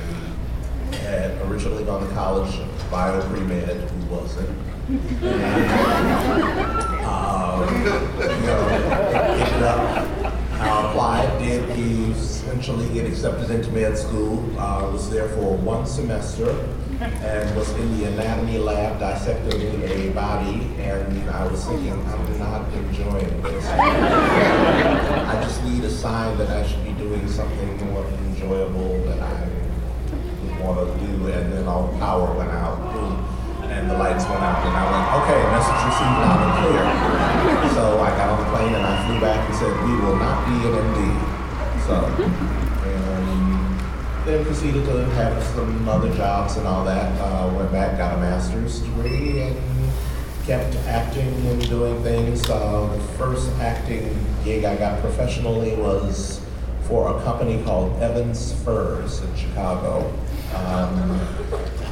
had originally gone to college, bio pre-med, who wasn't. And, um, you know, ended up I applied, did eventually get accepted into med school. Uh, was there for one semester and was in the anatomy lab dissecting a body. And I was thinking, I'm not enjoying this. I just need a sign that I should be doing something more enjoyable that I want to do. And then all the power went out. And the lights went out, and I went, okay, message received loud and clear. So I got on the plane and I flew back and said, we will not be an MD. So, and then proceeded to have some other jobs and all that. Uh, went back, got a master's degree, and kept acting and doing things. Uh, the first acting gig I got professionally was for a company called Evans Furs in Chicago. Um,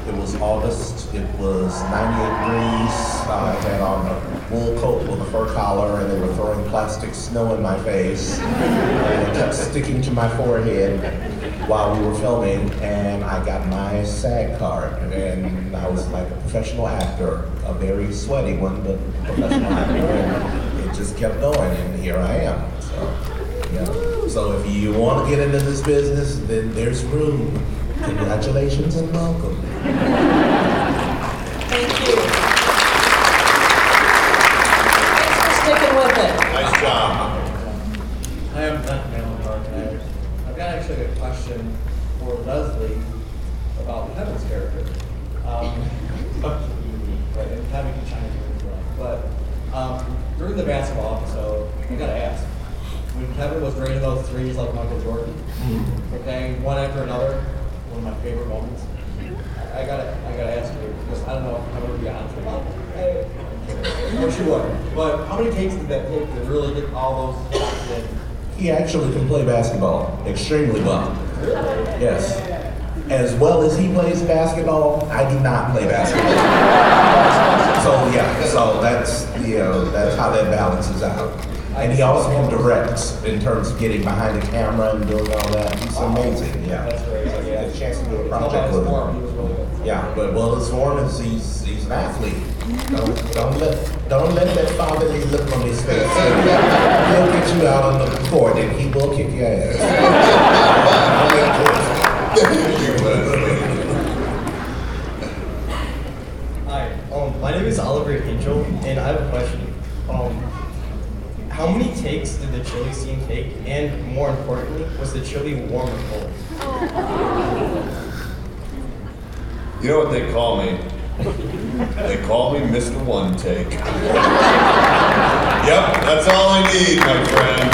it was August. It was 98 degrees. I had on a wool coat with a fur collar, and they were throwing plastic snow in my face. And it kept sticking to my forehead while we were filming, and I got my SAG card, and I was like a professional actor, a very sweaty one, but professional actor. And it just kept going, and here I am. So, yeah. So if you want to get into this business, then there's room. Congratulations and welcome. Thank you. Thanks for sticking with it. Nice job. I am Beth Malin I've got actually a question for Leslie about Kevin's character. Um, right, and Kevin can chime in as well. But um, during the basketball episode, I gotta ask, when Kevin was draining those threes like Michael Jordan, okay, one after another, one of my favorite moments. I I gotta, I gotta ask you because I don't know if I'm gonna be honest with you. Of course you would. But how many takes did that take to really get all those shots? He actually can play basketball extremely well. Yes. As well as he plays basketball, I do not play basketball. so yeah, so that's you know that's how that balances out. And he also can direct in terms of getting behind the camera and doing all that. He's amazing. Yeah. That's great. Yeah. had a chance to do a project with he him. was really good. Yeah, but well, his form is he's he's an athlete. Don't, don't let don't let that fatherly look on his face. He'll get you out on the court and he will kick your ass. Hi, um, my name is Oliver Angel, and I have a question. Um, how many takes did the chili scene take? And more importantly, was the chili warm or cold? You know what they call me? They call me Mr. One Take. yep, that's all I need, my friend.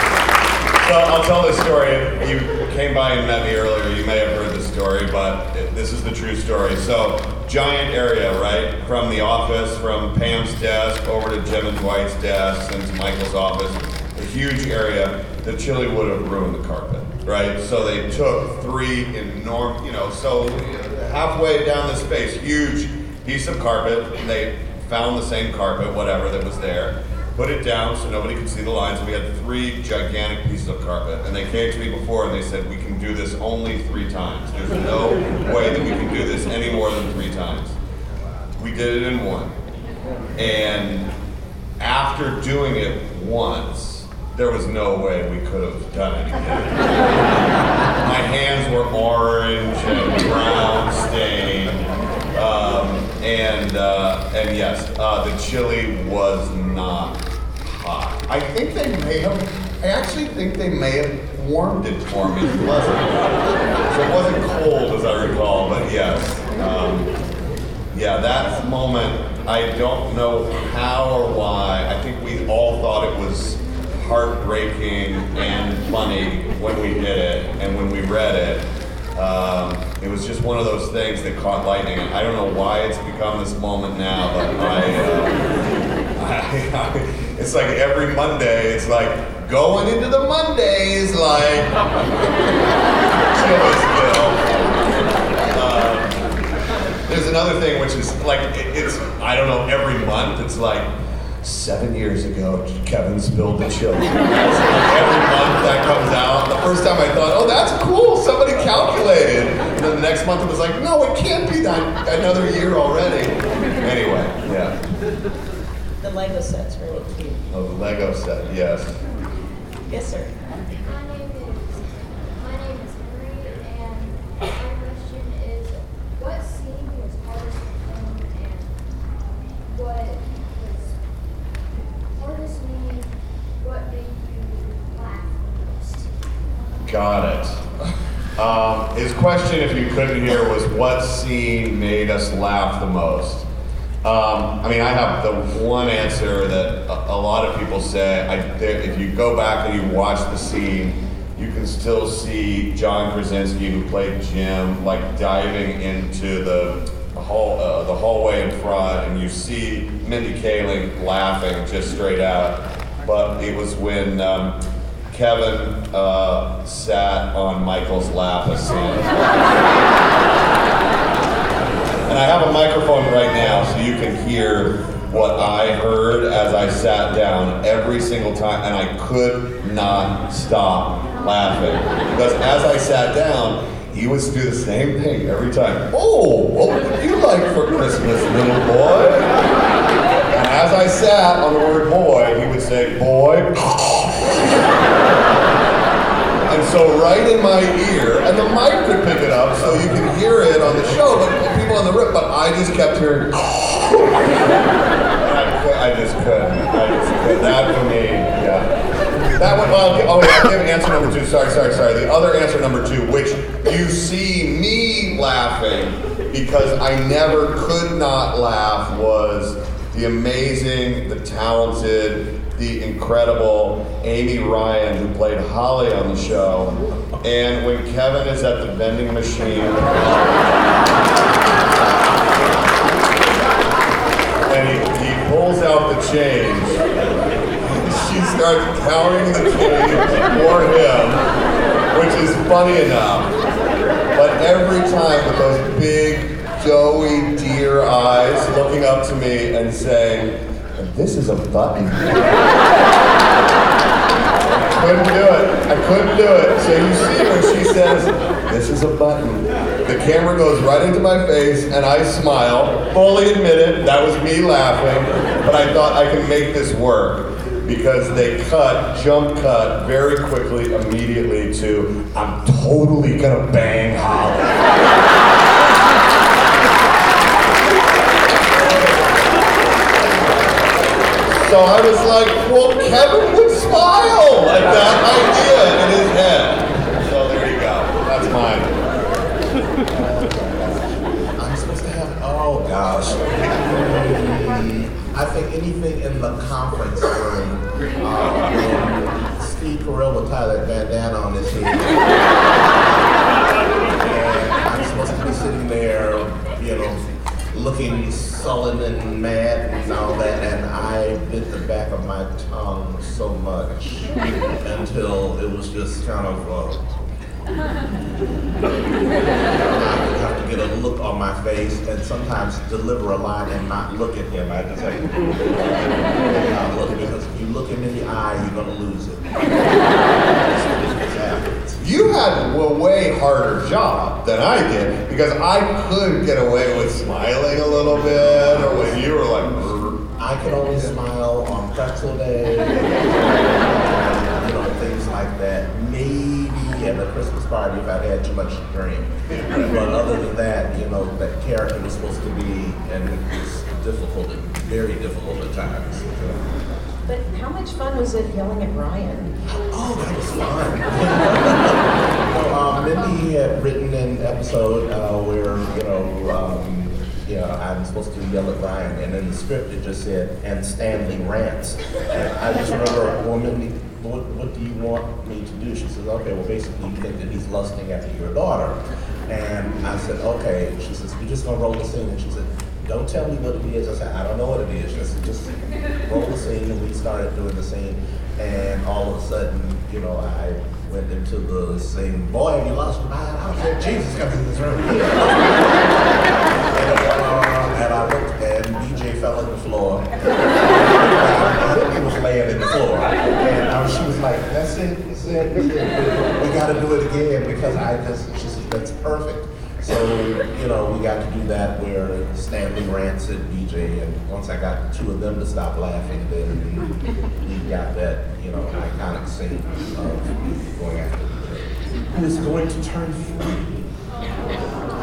Uh, so I'll tell this story. You came by and met me earlier, you may have heard the story, but it- this is the true story. So, giant area, right? From the office, from Pam's desk over to Jim and Dwight's desk and Michael's office, a huge area. The chili would have ruined the carpet, right? So they took three enormous, you know, so halfway down the space, huge piece of carpet. And they found the same carpet, whatever that was there put it down so nobody could see the lines. We had three gigantic pieces of carpet, and they came to me before and they said, "We can do this only three times. There's no way that we can do this any more than three times." We did it in one, and after doing it once, there was no way we could have done anything. My hands were orange and brown stained. Um, and uh, and yes, uh, the chili was not hot. I think they may have. I actually think they may have warmed it for me. It wasn't. So it wasn't cold as I recall, but yes. Um, yeah, that moment. I don't know how or why. I think we all thought it was heartbreaking and funny when we did it, and when we read it. Um, it was just one of those things that caught lightning. I don't know why it's become this moment now, but I, uh, I, I it's like every Monday, it's like going into the Mondays, like. Um, there's another thing which is like it, it's I don't know every month it's like seven years ago Kevin spilled the chili. every month that comes out. The first time I thought, oh that's cool, somebody calculated. And then the next month it was like, no, it can't be that another year already. Anyway, yeah. The Lego set's really cute. Oh, the Lego set, yes. Yes, sir. My name is my name is Henry, and my question is, what scene was hardest to film, and what was hardest meaning, what made you laugh the most? Got it. Um, his question, if you couldn't hear, was what scene made us laugh the most? Um, I mean, I have the one answer that a, a lot of people say. I, if you go back and you watch the scene, you can still see John Krasinski, who played Jim, like diving into the hall, uh, the hallway in front, and you see Mindy Kaling laughing just straight out. But it was when um, Kevin uh, sat on Michael's lap. And I have a microphone right now so you can hear what I heard as I sat down every single time, and I could not stop laughing. Because as I sat down, he would do the same thing every time. Oh, what would you like for Christmas, little boy? And as I sat on the word boy, he would say, boy. So right in my ear, and the mic could pick it up so you can hear it on the show, but people on the rip, but I just kept hearing. I, I just couldn't. I just couldn't. That for me, yeah. That one, well, oh, yeah, give answer number two. Sorry, sorry, sorry. The other answer number two, which you see me laughing because I never could not laugh, was the amazing, the talented, the incredible Amy Ryan, who played Holly on the show. And when Kevin is at the vending machine, and he, he pulls out the change, she starts counting the change for him, which is funny enough. But every time with those big, doughy deer eyes looking up to me and saying, this is a button. couldn't do it. I couldn't do it. So you see when she says, this is a button. The camera goes right into my face and I smile, fully admit it, that was me laughing, but I thought I could make this work because they cut, jump cut very quickly, immediately to, I'm totally gonna bang Holly. So I was like, well, Kevin would smile at that idea in his head. So there you go. That's mine. I'm supposed to have, oh gosh. I think anything in the conference room, um, Steve Carell with Tyler Bandana on his head. and I'm supposed to be sitting there, you know, looking sullen and mad and all that, and I bit the back of my tongue so much until it was just kind of. Uh, I would have to get a look on my face and sometimes deliver a line and not look at him. I just like, not look because if you look him in the eye, you're gonna lose it. You had a way harder job than I did because I could get away with smiling a little bit, or when you were like, I could only smile on pretzel day, you know, things like that. Maybe at a Christmas party if I'd had too much to drink. But other than that, you know, that character was supposed to be, and it was difficult, very difficult at times. But how much fun was it yelling at Ryan? Oh, that was fun. Mindy had written an episode uh, where, you know, um, you know, I'm supposed to yell at Ryan, and in the script it just said, and Stanley rants. And I just remember, well, Mindy, what, what do you want me to do? She says, okay, well, basically, you think that he's lusting after your daughter. And I said, okay. She says, you're just gonna roll the scene. And she said, don't tell me what it is. I said, I don't know what it is. She said, just roll the scene. And we started doing the scene. And all of a sudden, you know, I went into the same boy, have you lost your mind? I said, Jesus comes in this room. and I looked and BJ fell on the floor. He was laying in the floor. And um, she was like, that's it, that's it, that's it. We gotta do it again because I just, she said, that's perfect. So, you know, we got to do that where Stanley Rancid, BJ, and once I got the two of them to stop laughing, then we got that, you know, iconic scene of going after BJ. Who is going to turn free?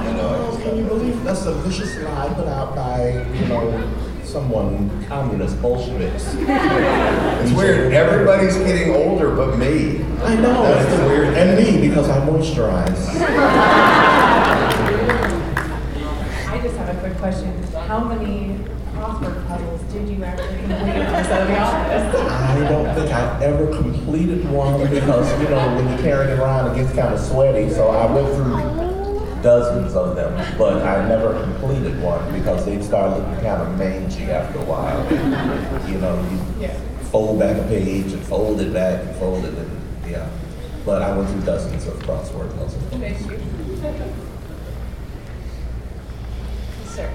You know, oh, can you believe that's a vicious lie put out by, you know, someone, communist Bolsheviks. It's weird. Everybody's getting older but me. I know. That's it's weird. And me, because I moisturize. I just have a quick question. How many crossword puzzles did you actually complete on of The Office? I don't think I've ever completed one because, you know, when you carry it around, it gets kind of sweaty. So I went through dozens of them, but I never completed one because they start looking kind of mangy after a while. You know, you Yeah. fold back a page and fold it back and fold it, and yeah. But I went through dozens of crossword puzzles. Thank you. Sir.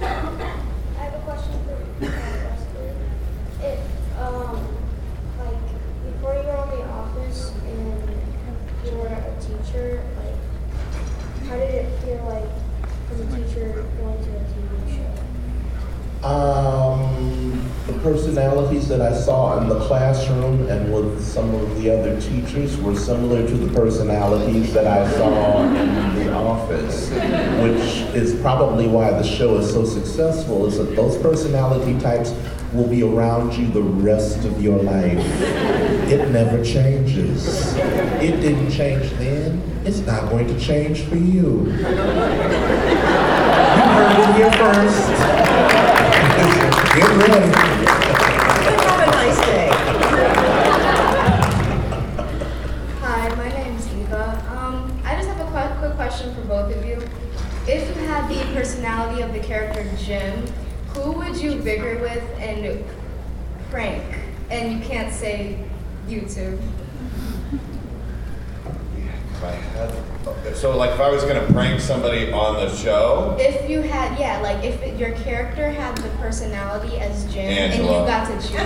I have a question for uh, Leslie. If, um, like, before you were on The Office and you were a teacher, like, how did it feel like as a teacher going to a TV show? Um, the personalities that I saw in the classroom and with some of the other teachers were similar to the personalities that I saw in the office, which is probably why the show is so successful, is that those personality types will be around you the rest of your life. It never changes. It didn't change then, it's not going to change for you. You heard it here first. Have a nice day. Hi, my name's Eva. Um, I just have a qu- quick question for both of you. If you had the personality of the character Jim, who would you vigor with and prank? And you can't say YouTube. If I had- So like if I was gonna prank somebody on the show, If you had, yeah, like if it- your character had the personality as Jim and you got to choose.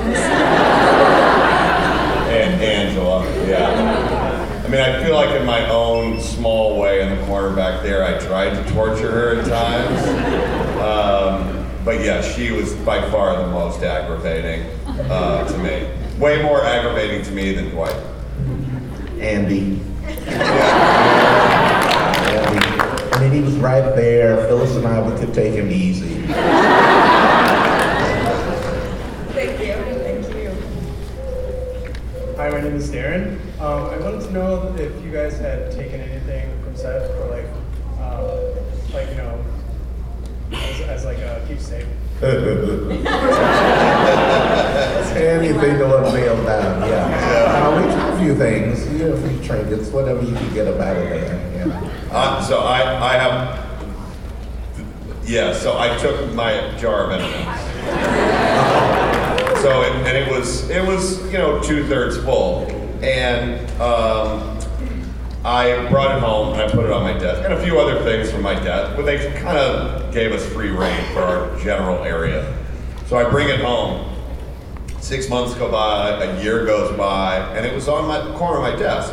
and Angela, yeah. I mean, I feel like in my own small way in the corner back there, I tried to torture her at times. Um, but yeah, she was by far the most aggravating uh, to me. Way more aggravating to me than Dwight. Andy. Andy. I mean, he was right there. Phyllis and I, we could take him easy. Thank you. Thank you. Hi, my name is Darren. Um, I wanted to know if you guys had taken anything from Seth for like, um, like you know, as, as like a keepsake Anything to let them down, yeah. Uh, we try a few things, you know, a few trinkets, whatever you can get about it there, yeah. Uh, so I, I have, yeah, so I took my jar of M&Ms. So, it, and it was, it was, you know, two thirds full. And um, I brought it home and I put it on my desk and a few other things from my desk, but they kind of gave us free reign for our general area. So I bring it home. Six months go by, a year goes by, and it was on my corner of my desk.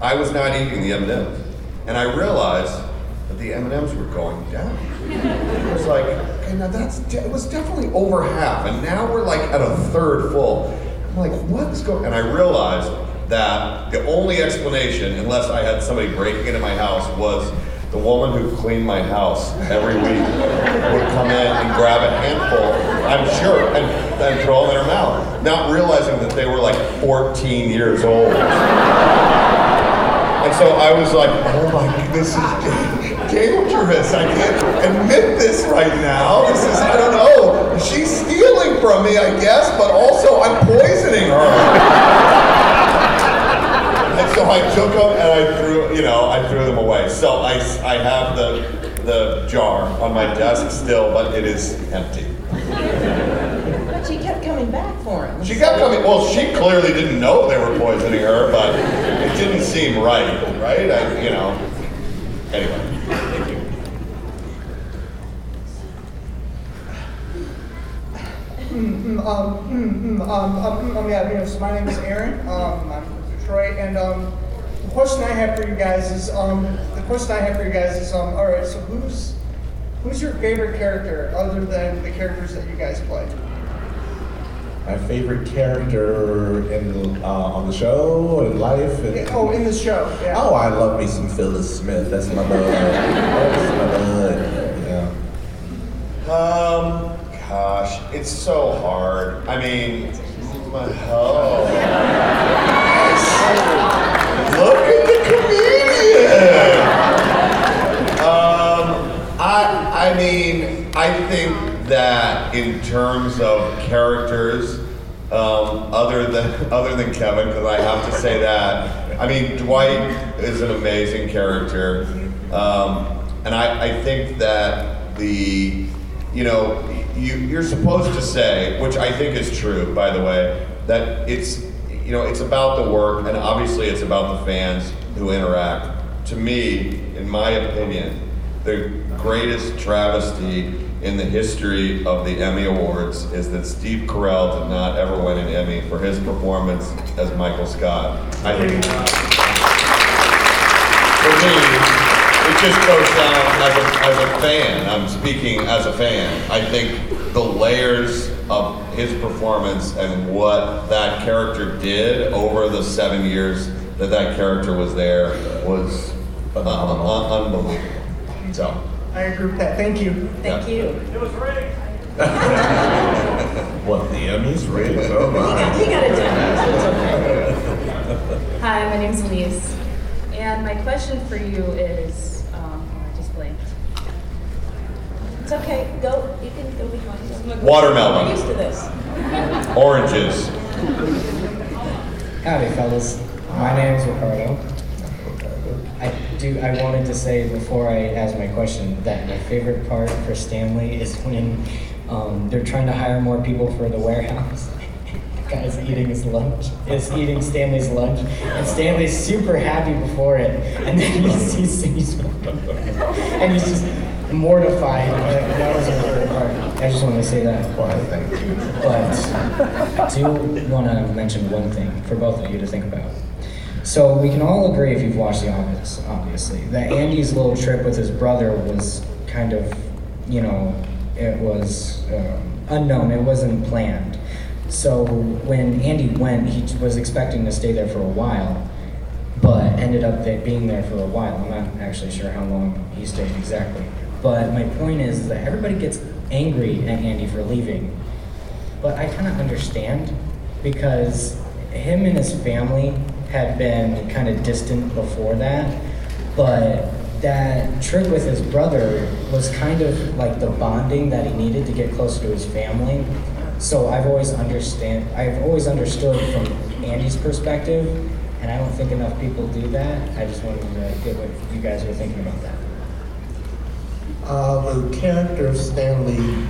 I was not eating the M&Ms, and I realized that the M&Ms were going down. It was like, okay, now that's de- it was definitely over half, and now we're like at a third full. I'm like, what's going? And I realized that the only explanation, unless I had somebody breaking into my house, was the woman who cleaned my house every week would come in and grab a handful, I'm sure, and, and throw them in her mouth, not realizing that they were like 14 years old. And so I was like, oh my, this is dangerous. I can't admit this right now. This is, I don't know. She's stealing from me, I guess, but also I'm poisoning her. And so I took them and I threw, you know, I threw them away. So I, I have the, the jar on my desk still, but it is empty. But she kept coming back for him. She kept coming. Well, she clearly didn't know they were poisoning her, but it didn't seem right, right? I, you know. Anyway, thank you. Mm, mm, um, mm, mm, um, um, um, yeah, yes, my name is Aaron. Um, I'm from Detroit, and um, the question I have for you guys is, um, the question I have for you guys is, um, all right, so who's who's your favorite character other than the characters that you guys play? My favorite character in, uh, on the show, in life. And, oh, in the show, yeah. Oh, I love me some Phyllis Smith. That's my bud. That's my bud. Yeah. Um, gosh, it's so hard. I mean, my, oh. Look at the comedian. Um, I, I mean, I think that in terms of characters, um, other than other than Kevin, because I have to say that. I mean, Dwight is an amazing character, um, and I, I think that the, you know, you you're supposed to say, which I think is true, by the way, that it's you know it's about the work, and obviously it's about the fans who interact. To me, in my opinion, the greatest travesty in the history of the Emmy Awards is that Steve Carell did not ever win an Emmy for his performance as Michael Scott. I think, for me, it just goes down as a, as a fan. I'm speaking as a fan. I think the layers of his performance and what that character did over the seven years that that character was there was uh, un- unbelievable. So. I agree with that. Thank you. Thank you. It was rigged. What, the Emmys rigged? Oh my. He got it done. Hi, my name's Elise, and my question for you is, um, oh, I just blanked. It's okay, go, you can go behind. Watermelon. We're used to this. Oranges. Howdy, fellas. My name is Ricardo. I do. I wanted to say before I ask my question that my favorite part for Stanley is when um, they're trying to hire more people for the warehouse. The guy's eating his lunch. Is eating Stanley's lunch, and Stanley's super happy before it, and then he sees he's and he's just mortified. That that was my favorite part. I just wanted to say that. But I do want to mention one thing for both of you to think about. So we can all agree, if you've watched The Office, obviously, that Andy's little trip with his brother was kind of, you know, it was um, unknown. It wasn't planned. So when Andy went, he was expecting to stay there for a while, but ended up being there for a while. I'm not actually sure how long he stayed exactly. But my point is that everybody gets angry at Andy for leaving. But I kind of understand because him and his family had been kind of distant before that. But that trip with his brother was kind of like the bonding that he needed to get closer to his family. So I've always understand I've always understood from Andy's perspective, and I don't think enough people do that. I just wanted to get what you guys were thinking about that. Uh, the character Stanley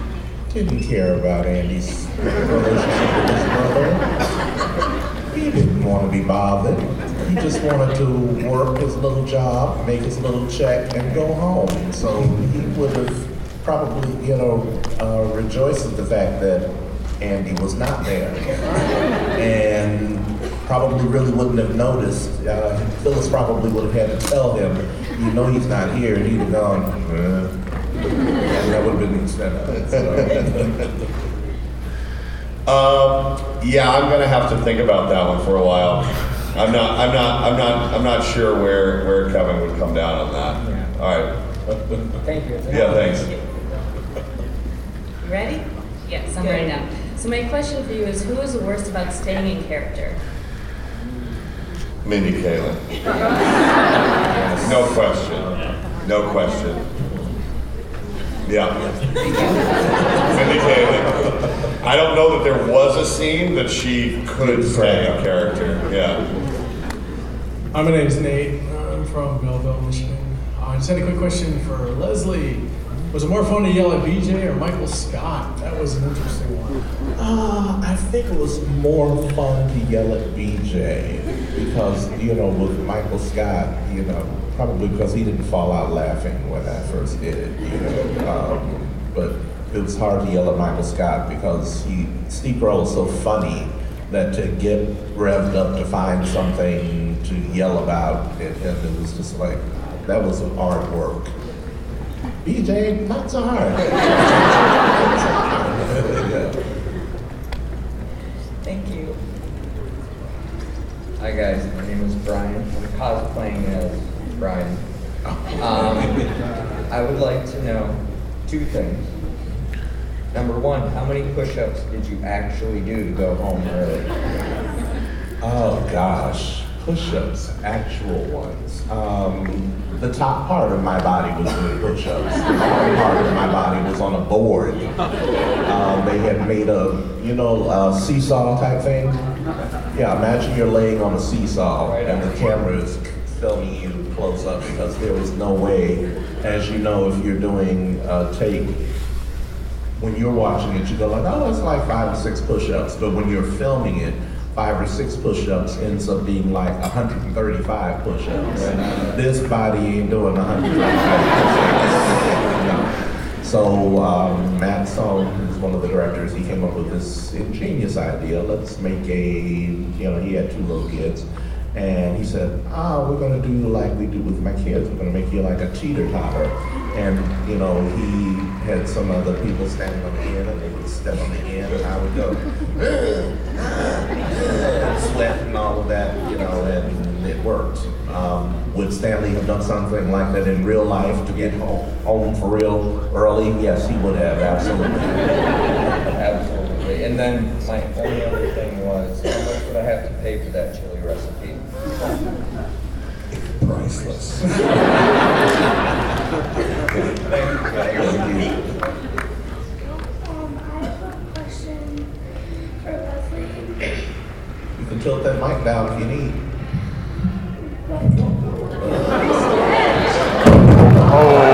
didn't care about Andy's relationship with his brother. He didn't want to be bothered. He just wanted to work his little job, make his little check, and go home. So he would have probably, you know, uh, rejoiced at the fact that Andy was not there. And probably really wouldn't have noticed. Uh, Phyllis probably would have had to tell him, you know he's not here, and he'd have gone, uh, and that would have been the extent of it. So. Um, yeah, I'm gonna have to think about that one for a while. I'm not, I'm not, I'm not, I'm not sure where, where Kevin would come down on that. All right. Thank you. Yeah, thanks. You ready? Yes, I'm ready now. So my question for you is, who is the worst about staying in character? Mindy Kaling. No question. No question. Yeah. Mindy Kaling. I don't know that there was a scene that she could stay a character. Yeah. Hi, my name's Nate. I'm from Belleville, Michigan. Uh, I just had a quick question for Leslie. Was it more fun to yell at BJ or Michael Scott? That was an interesting one. Uh, I think it was more fun to yell at BJ because, you know, with Michael Scott, you know, probably because he didn't fall out laughing when I first did it, you know. Um, but it was hard to yell at Michael Scott because he, Steve Carell is so funny that to get revved up to find something to yell about him, it was just like, that was hard work. BJ, not so hard. Thank you. Hi guys, my name is Brian. I'm cosplaying as Brian. Um, I would like to know two things. Number one, how many push-ups did you actually do to go home early? Oh gosh, push-ups, actual ones. Um, the top part of my body was doing push-ups. The bottom part of my body was on a board. Um, they had made a, you know, a seesaw type thing. Yeah, imagine you're laying on a seesaw and the camera is filming you close up because there was no way, as you know, if you're doing a take, when you're watching it, you go like, oh, it's like five or six push-ups. But when you're filming it, five or six push-ups ends up being like 135 push-ups. This body ain't doing 135 push-ups. So um, Matt Sohn, who's one of the directors, he came up with this ingenious idea. Let's make a, you know, he had two little kids. And he said, ah, we're gonna do like we do with my kids. We're gonna make you like a teeter-totter. And, you know, he had some other people standing on the end and they would step on the end and I would go, sweat and all of that, you know, and it worked. Um, would Stanley have done something like that in real life to get home, home for real early? Yes, he would have, absolutely. Absolutely. And then my only other thing was, how much would I have to pay for that chili recipe? Priceless. Um, can tilt that mic down if you need. Oh,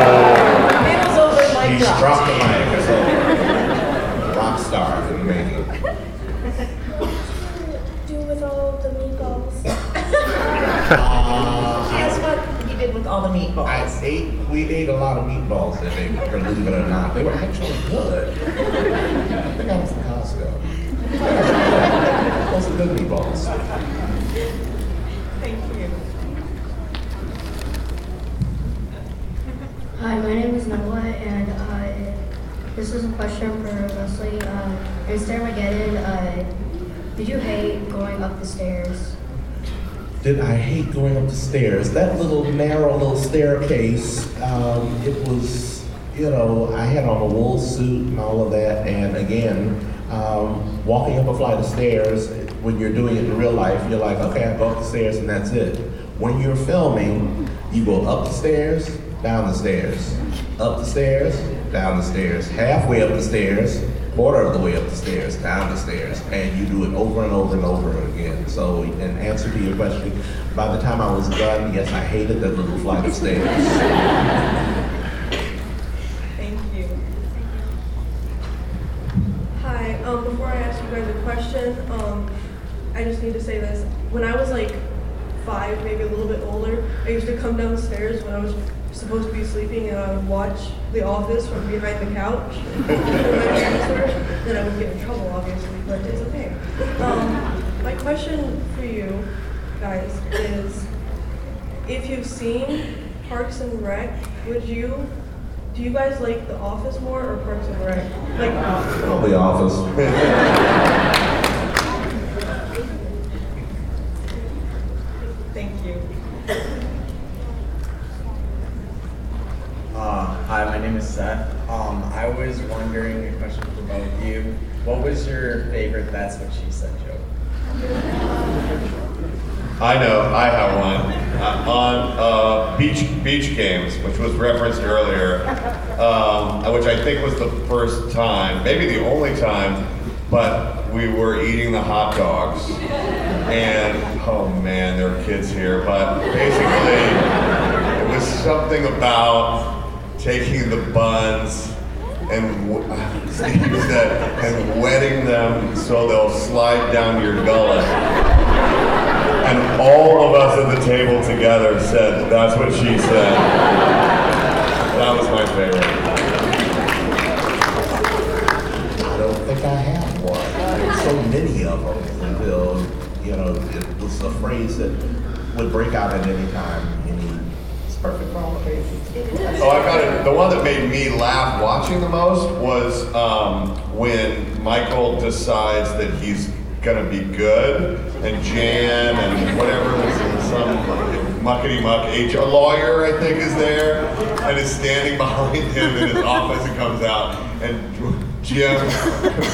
He's dropped the mic, so rock star in the making. Do with all the meatballs. Guess what you did with all the meatballs? I ate, we ate a lot of meatballs that day, believe it or not. They were actually good. I think I was in Costco. Good meatballs. Thank you. Hi, my name is Noah, and uh, this is a question for Leslie. Uh, in Stairmageddon, uh, did you hate going up the stairs? Did I hate going up the stairs? That little narrow little staircase, um, it was, you know, I had on a wool suit and all of that, and again, um, walking up a flight of stairs, when you're doing it in real life, you're like, okay, I go up the stairs and that's it. When you're filming, you go up the stairs, down the stairs, up the stairs, down the stairs, halfway up the stairs, quarter of the way up the stairs, down the stairs, and you do it over and over and over again. So, in answer to your question, by the time I was done, yes, I hated that little flight of stairs. Thank you. Hi, um, before I ask you guys a question, um, I just need to say this. When I was like five, maybe a little bit older, I used to come downstairs when I was supposed to be sleeping and I would watch The Office from behind the couch. then I would get in trouble, obviously, but it's okay. Um, my question for you guys is, if you've seen Parks and Rec, would you, do you guys like The Office more or Parks and Rec? Like, The office. thank you. Uh, hi, my name is Seth. Um, I was wondering a question for both of you. What was your favorite That's What She Said joke? I know, I have one. Uh, on uh, beach beach games, which was referenced earlier, um, which I think was the first time, maybe the only time, but we were eating the hot dogs, and oh man, there are kids here, but basically, it was something about taking the buns and w- said, and wetting them so they'll slide down your gullet. And all of us at the table together said, that's what she said. That was my favorite. I don't think I have one. There's so many of them until, you know, it was a phrase that would break out at any time. Perfect for all occasions. Oh, I got it. The one that made me laugh watching the most was um, when Michael decides that he's gonna be good, and Jan and whatever was some muckety muck HR lawyer, I think, is there, and is standing behind him in his office and comes out, and Jim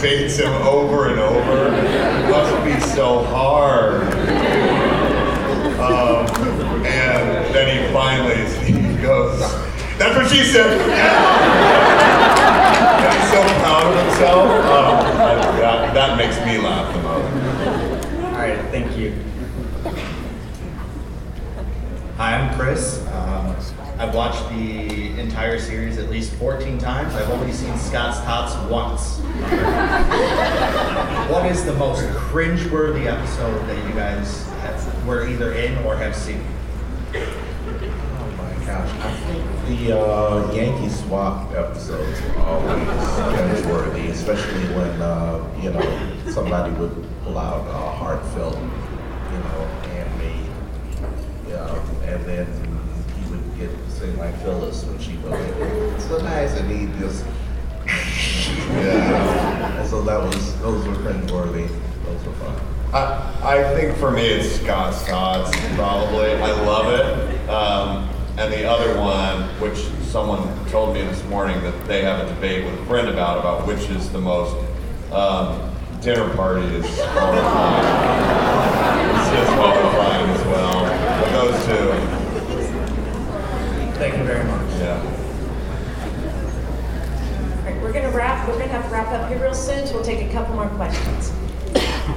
baits him over and over. It must be so hard. Um, and then he finally he goes, That's what she said. he's so proud of himself. Um, that, that makes me laugh the most. All right, thank you. Hi, I'm Chris. Um, I've watched the entire series at least 14 times. I've only seen Scott's Tots once. what is the most cringe-worthy episode that you guys have, were either in or have seen? Oh my gosh, I think the uh, Yankee swap episodes were always cringeworthy, especially when uh, you know somebody would pull out a heartfelt, you know, handmade, yeah, and then he would get sing like Phyllis when she was like, so nice, and he just yeah, and so that was those were cringeworthy, those were fun. I, I think for me it's Scott's Tots probably. I love it. Um, and the other one, which someone told me this morning that they have a debate with a friend about, about which is the most um, dinner parties horrifying. It's just horrifying as well. But those two. Thank you very much. Yeah. All right, we're gonna wrap, we're gonna have to wrap up here real soon, so we'll take a couple more questions.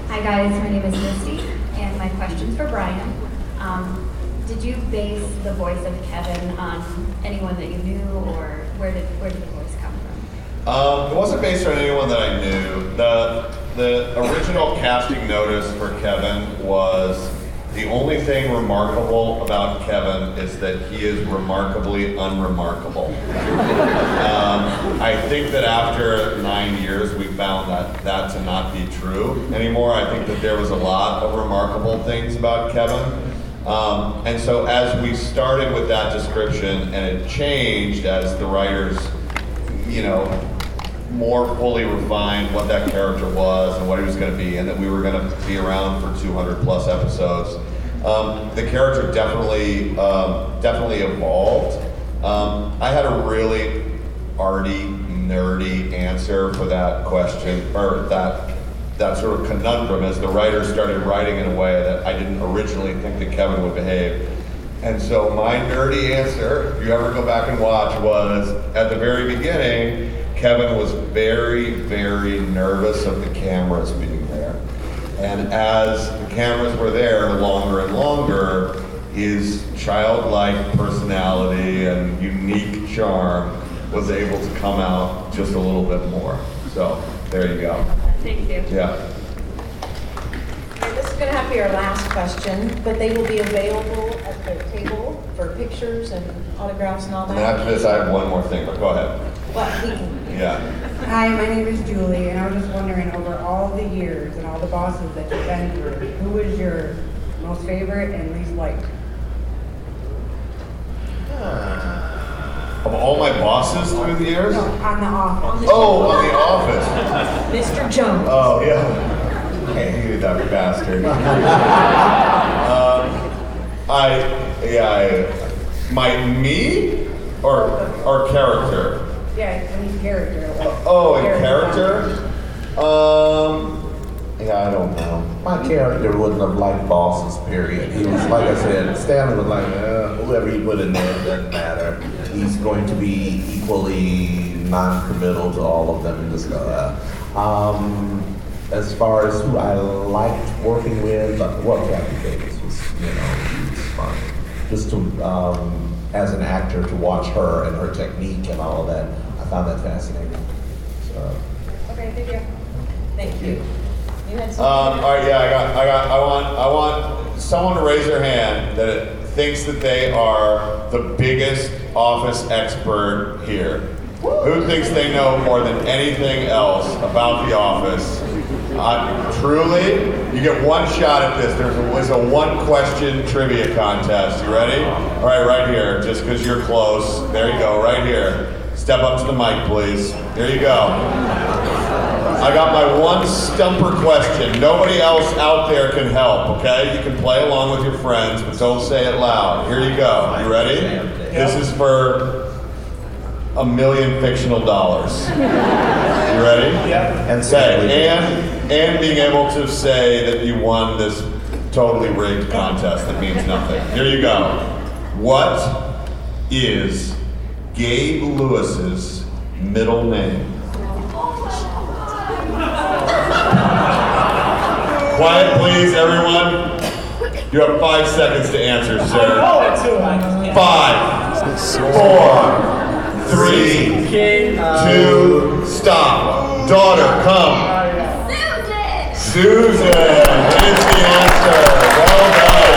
Hi guys, my name is Misty, and my question's for Brian. Um, did you base the voice of Kevin on anyone that you knew, or where did where did the voice come from? Um, it wasn't based on anyone that I knew. The the original casting notice for Kevin was the only thing remarkable about Kevin is that he is remarkably unremarkable. um, I think that after nine years, we found that that to not be true anymore. I think that there was a lot of remarkable things about Kevin. Um, and so as we started with that description, and it changed as the writers, you know, more fully refined what that character was and what he was going to be, and that we were going to be around for 200 plus episodes. Um, the character definitely, um, definitely evolved. Um, I had a really arty, nerdy answer for that question, or that that sort of conundrum as the writer started writing in a way that I didn't originally think that Kevin would behave. And so my nerdy answer, if you ever go back and watch, was at the very beginning, Kevin was very, very nervous of the cameras being there. And as the cameras were there longer and longer, his childlike personality and unique charm was able to come out just a little bit more. So there you go. Thank you. Yeah. And this is going to have to be our last question, but they will be available at the table for pictures and autographs and all that. And that. after this, I have one more thing, but go ahead. Well, we can, Yeah. Hi, my name is Julie, and I was just wondering, over all the years and all the bosses that you've been through, who was your most favorite and least liked? Ah. Of all my bosses through the years? No, on the office. Oh, on The Office. Mr. Jones. Oh, yeah. I hated that bastard. um, I, yeah, I, my, me? Or, or character? Yeah, I mean character. like, Oh, in character. character? Um, Yeah, I don't know. My character wouldn't have liked bosses, period. He was, like I said, Stanley was like, uh, whoever you put in there, doesn't matter. He's going to be equally non-committal to all of them and just go, uh, um, as far as who I liked working with, uh, well, Kathy Bates was, you know, he was fun. Just to, um, as an actor, to watch her and her technique and all of that, I found that fascinating. So, Okay, thank you. Thank you. You had Um, all right, yeah, I got, I got, I want, I want someone to raise their hand that thinks that they are the biggest office expert here. Who thinks they know more than anything else about the office? Uh, truly, you get one shot at this. There's a, it's a one-question trivia contest. You ready? All right, right here. Just because you're close. There you go, right here. Step up to the mic, please. There you go. I got my one stumper question. Nobody else out there can help, okay? You can play along with your friends, but don't say it loud. Here you go. You ready? This is for a million fictional dollars. You ready? Yeah. And Okay, and, and being able to say that you won this totally rigged contest that means nothing. Here you go. What is Gabe Lewis's middle name? Quiet, please, everyone. You have five seconds to answer, sir. Five, four, three, two, stop. Daughter, come. Susan Susan is the answer. Well done.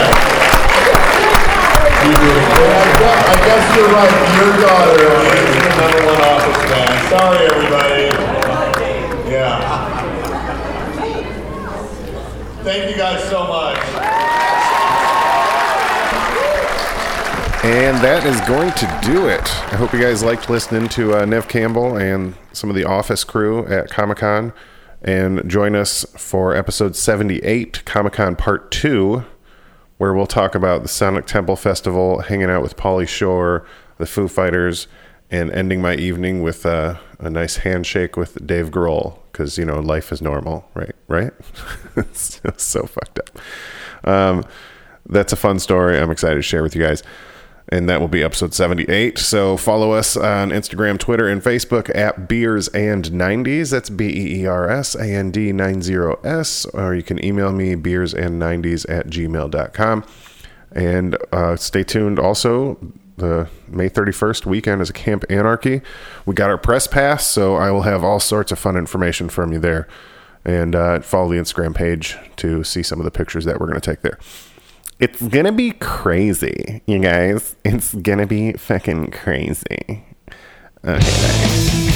You did a great I guess, I guess you're right. Your daughter is the number one office fan. Sorry, everybody. Yeah. Thank you guys so much. And that is going to do it. I hope you guys liked listening to uh, Neve Campbell and some of the office crew at Comic Con. And join us for episode 78, Comic Con Part 2, where we'll talk about the Sonic Temple Festival, hanging out with Pauly Shore, the Foo Fighters, and ending my evening with uh, a nice handshake with Dave Grohl. Because, you know, life is normal, right? Right? it's so fucked up. Um, that's a fun story. I'm excited to share with you guys. And that will be episode 78. So follow us on Instagram, Twitter, and Facebook at Beers and 90s. That's B E E R S A N D 90S. Or you can email me beers and 90s at gmail.com. And uh, stay tuned also. The May 31st weekend is a Camp Anarchy. We got our press pass, so I will have all sorts of fun information from you there. And uh, follow the Instagram page to see some of the pictures that we're going to take there. It's gonna be crazy, you guys. It's gonna be fucking crazy. Okay.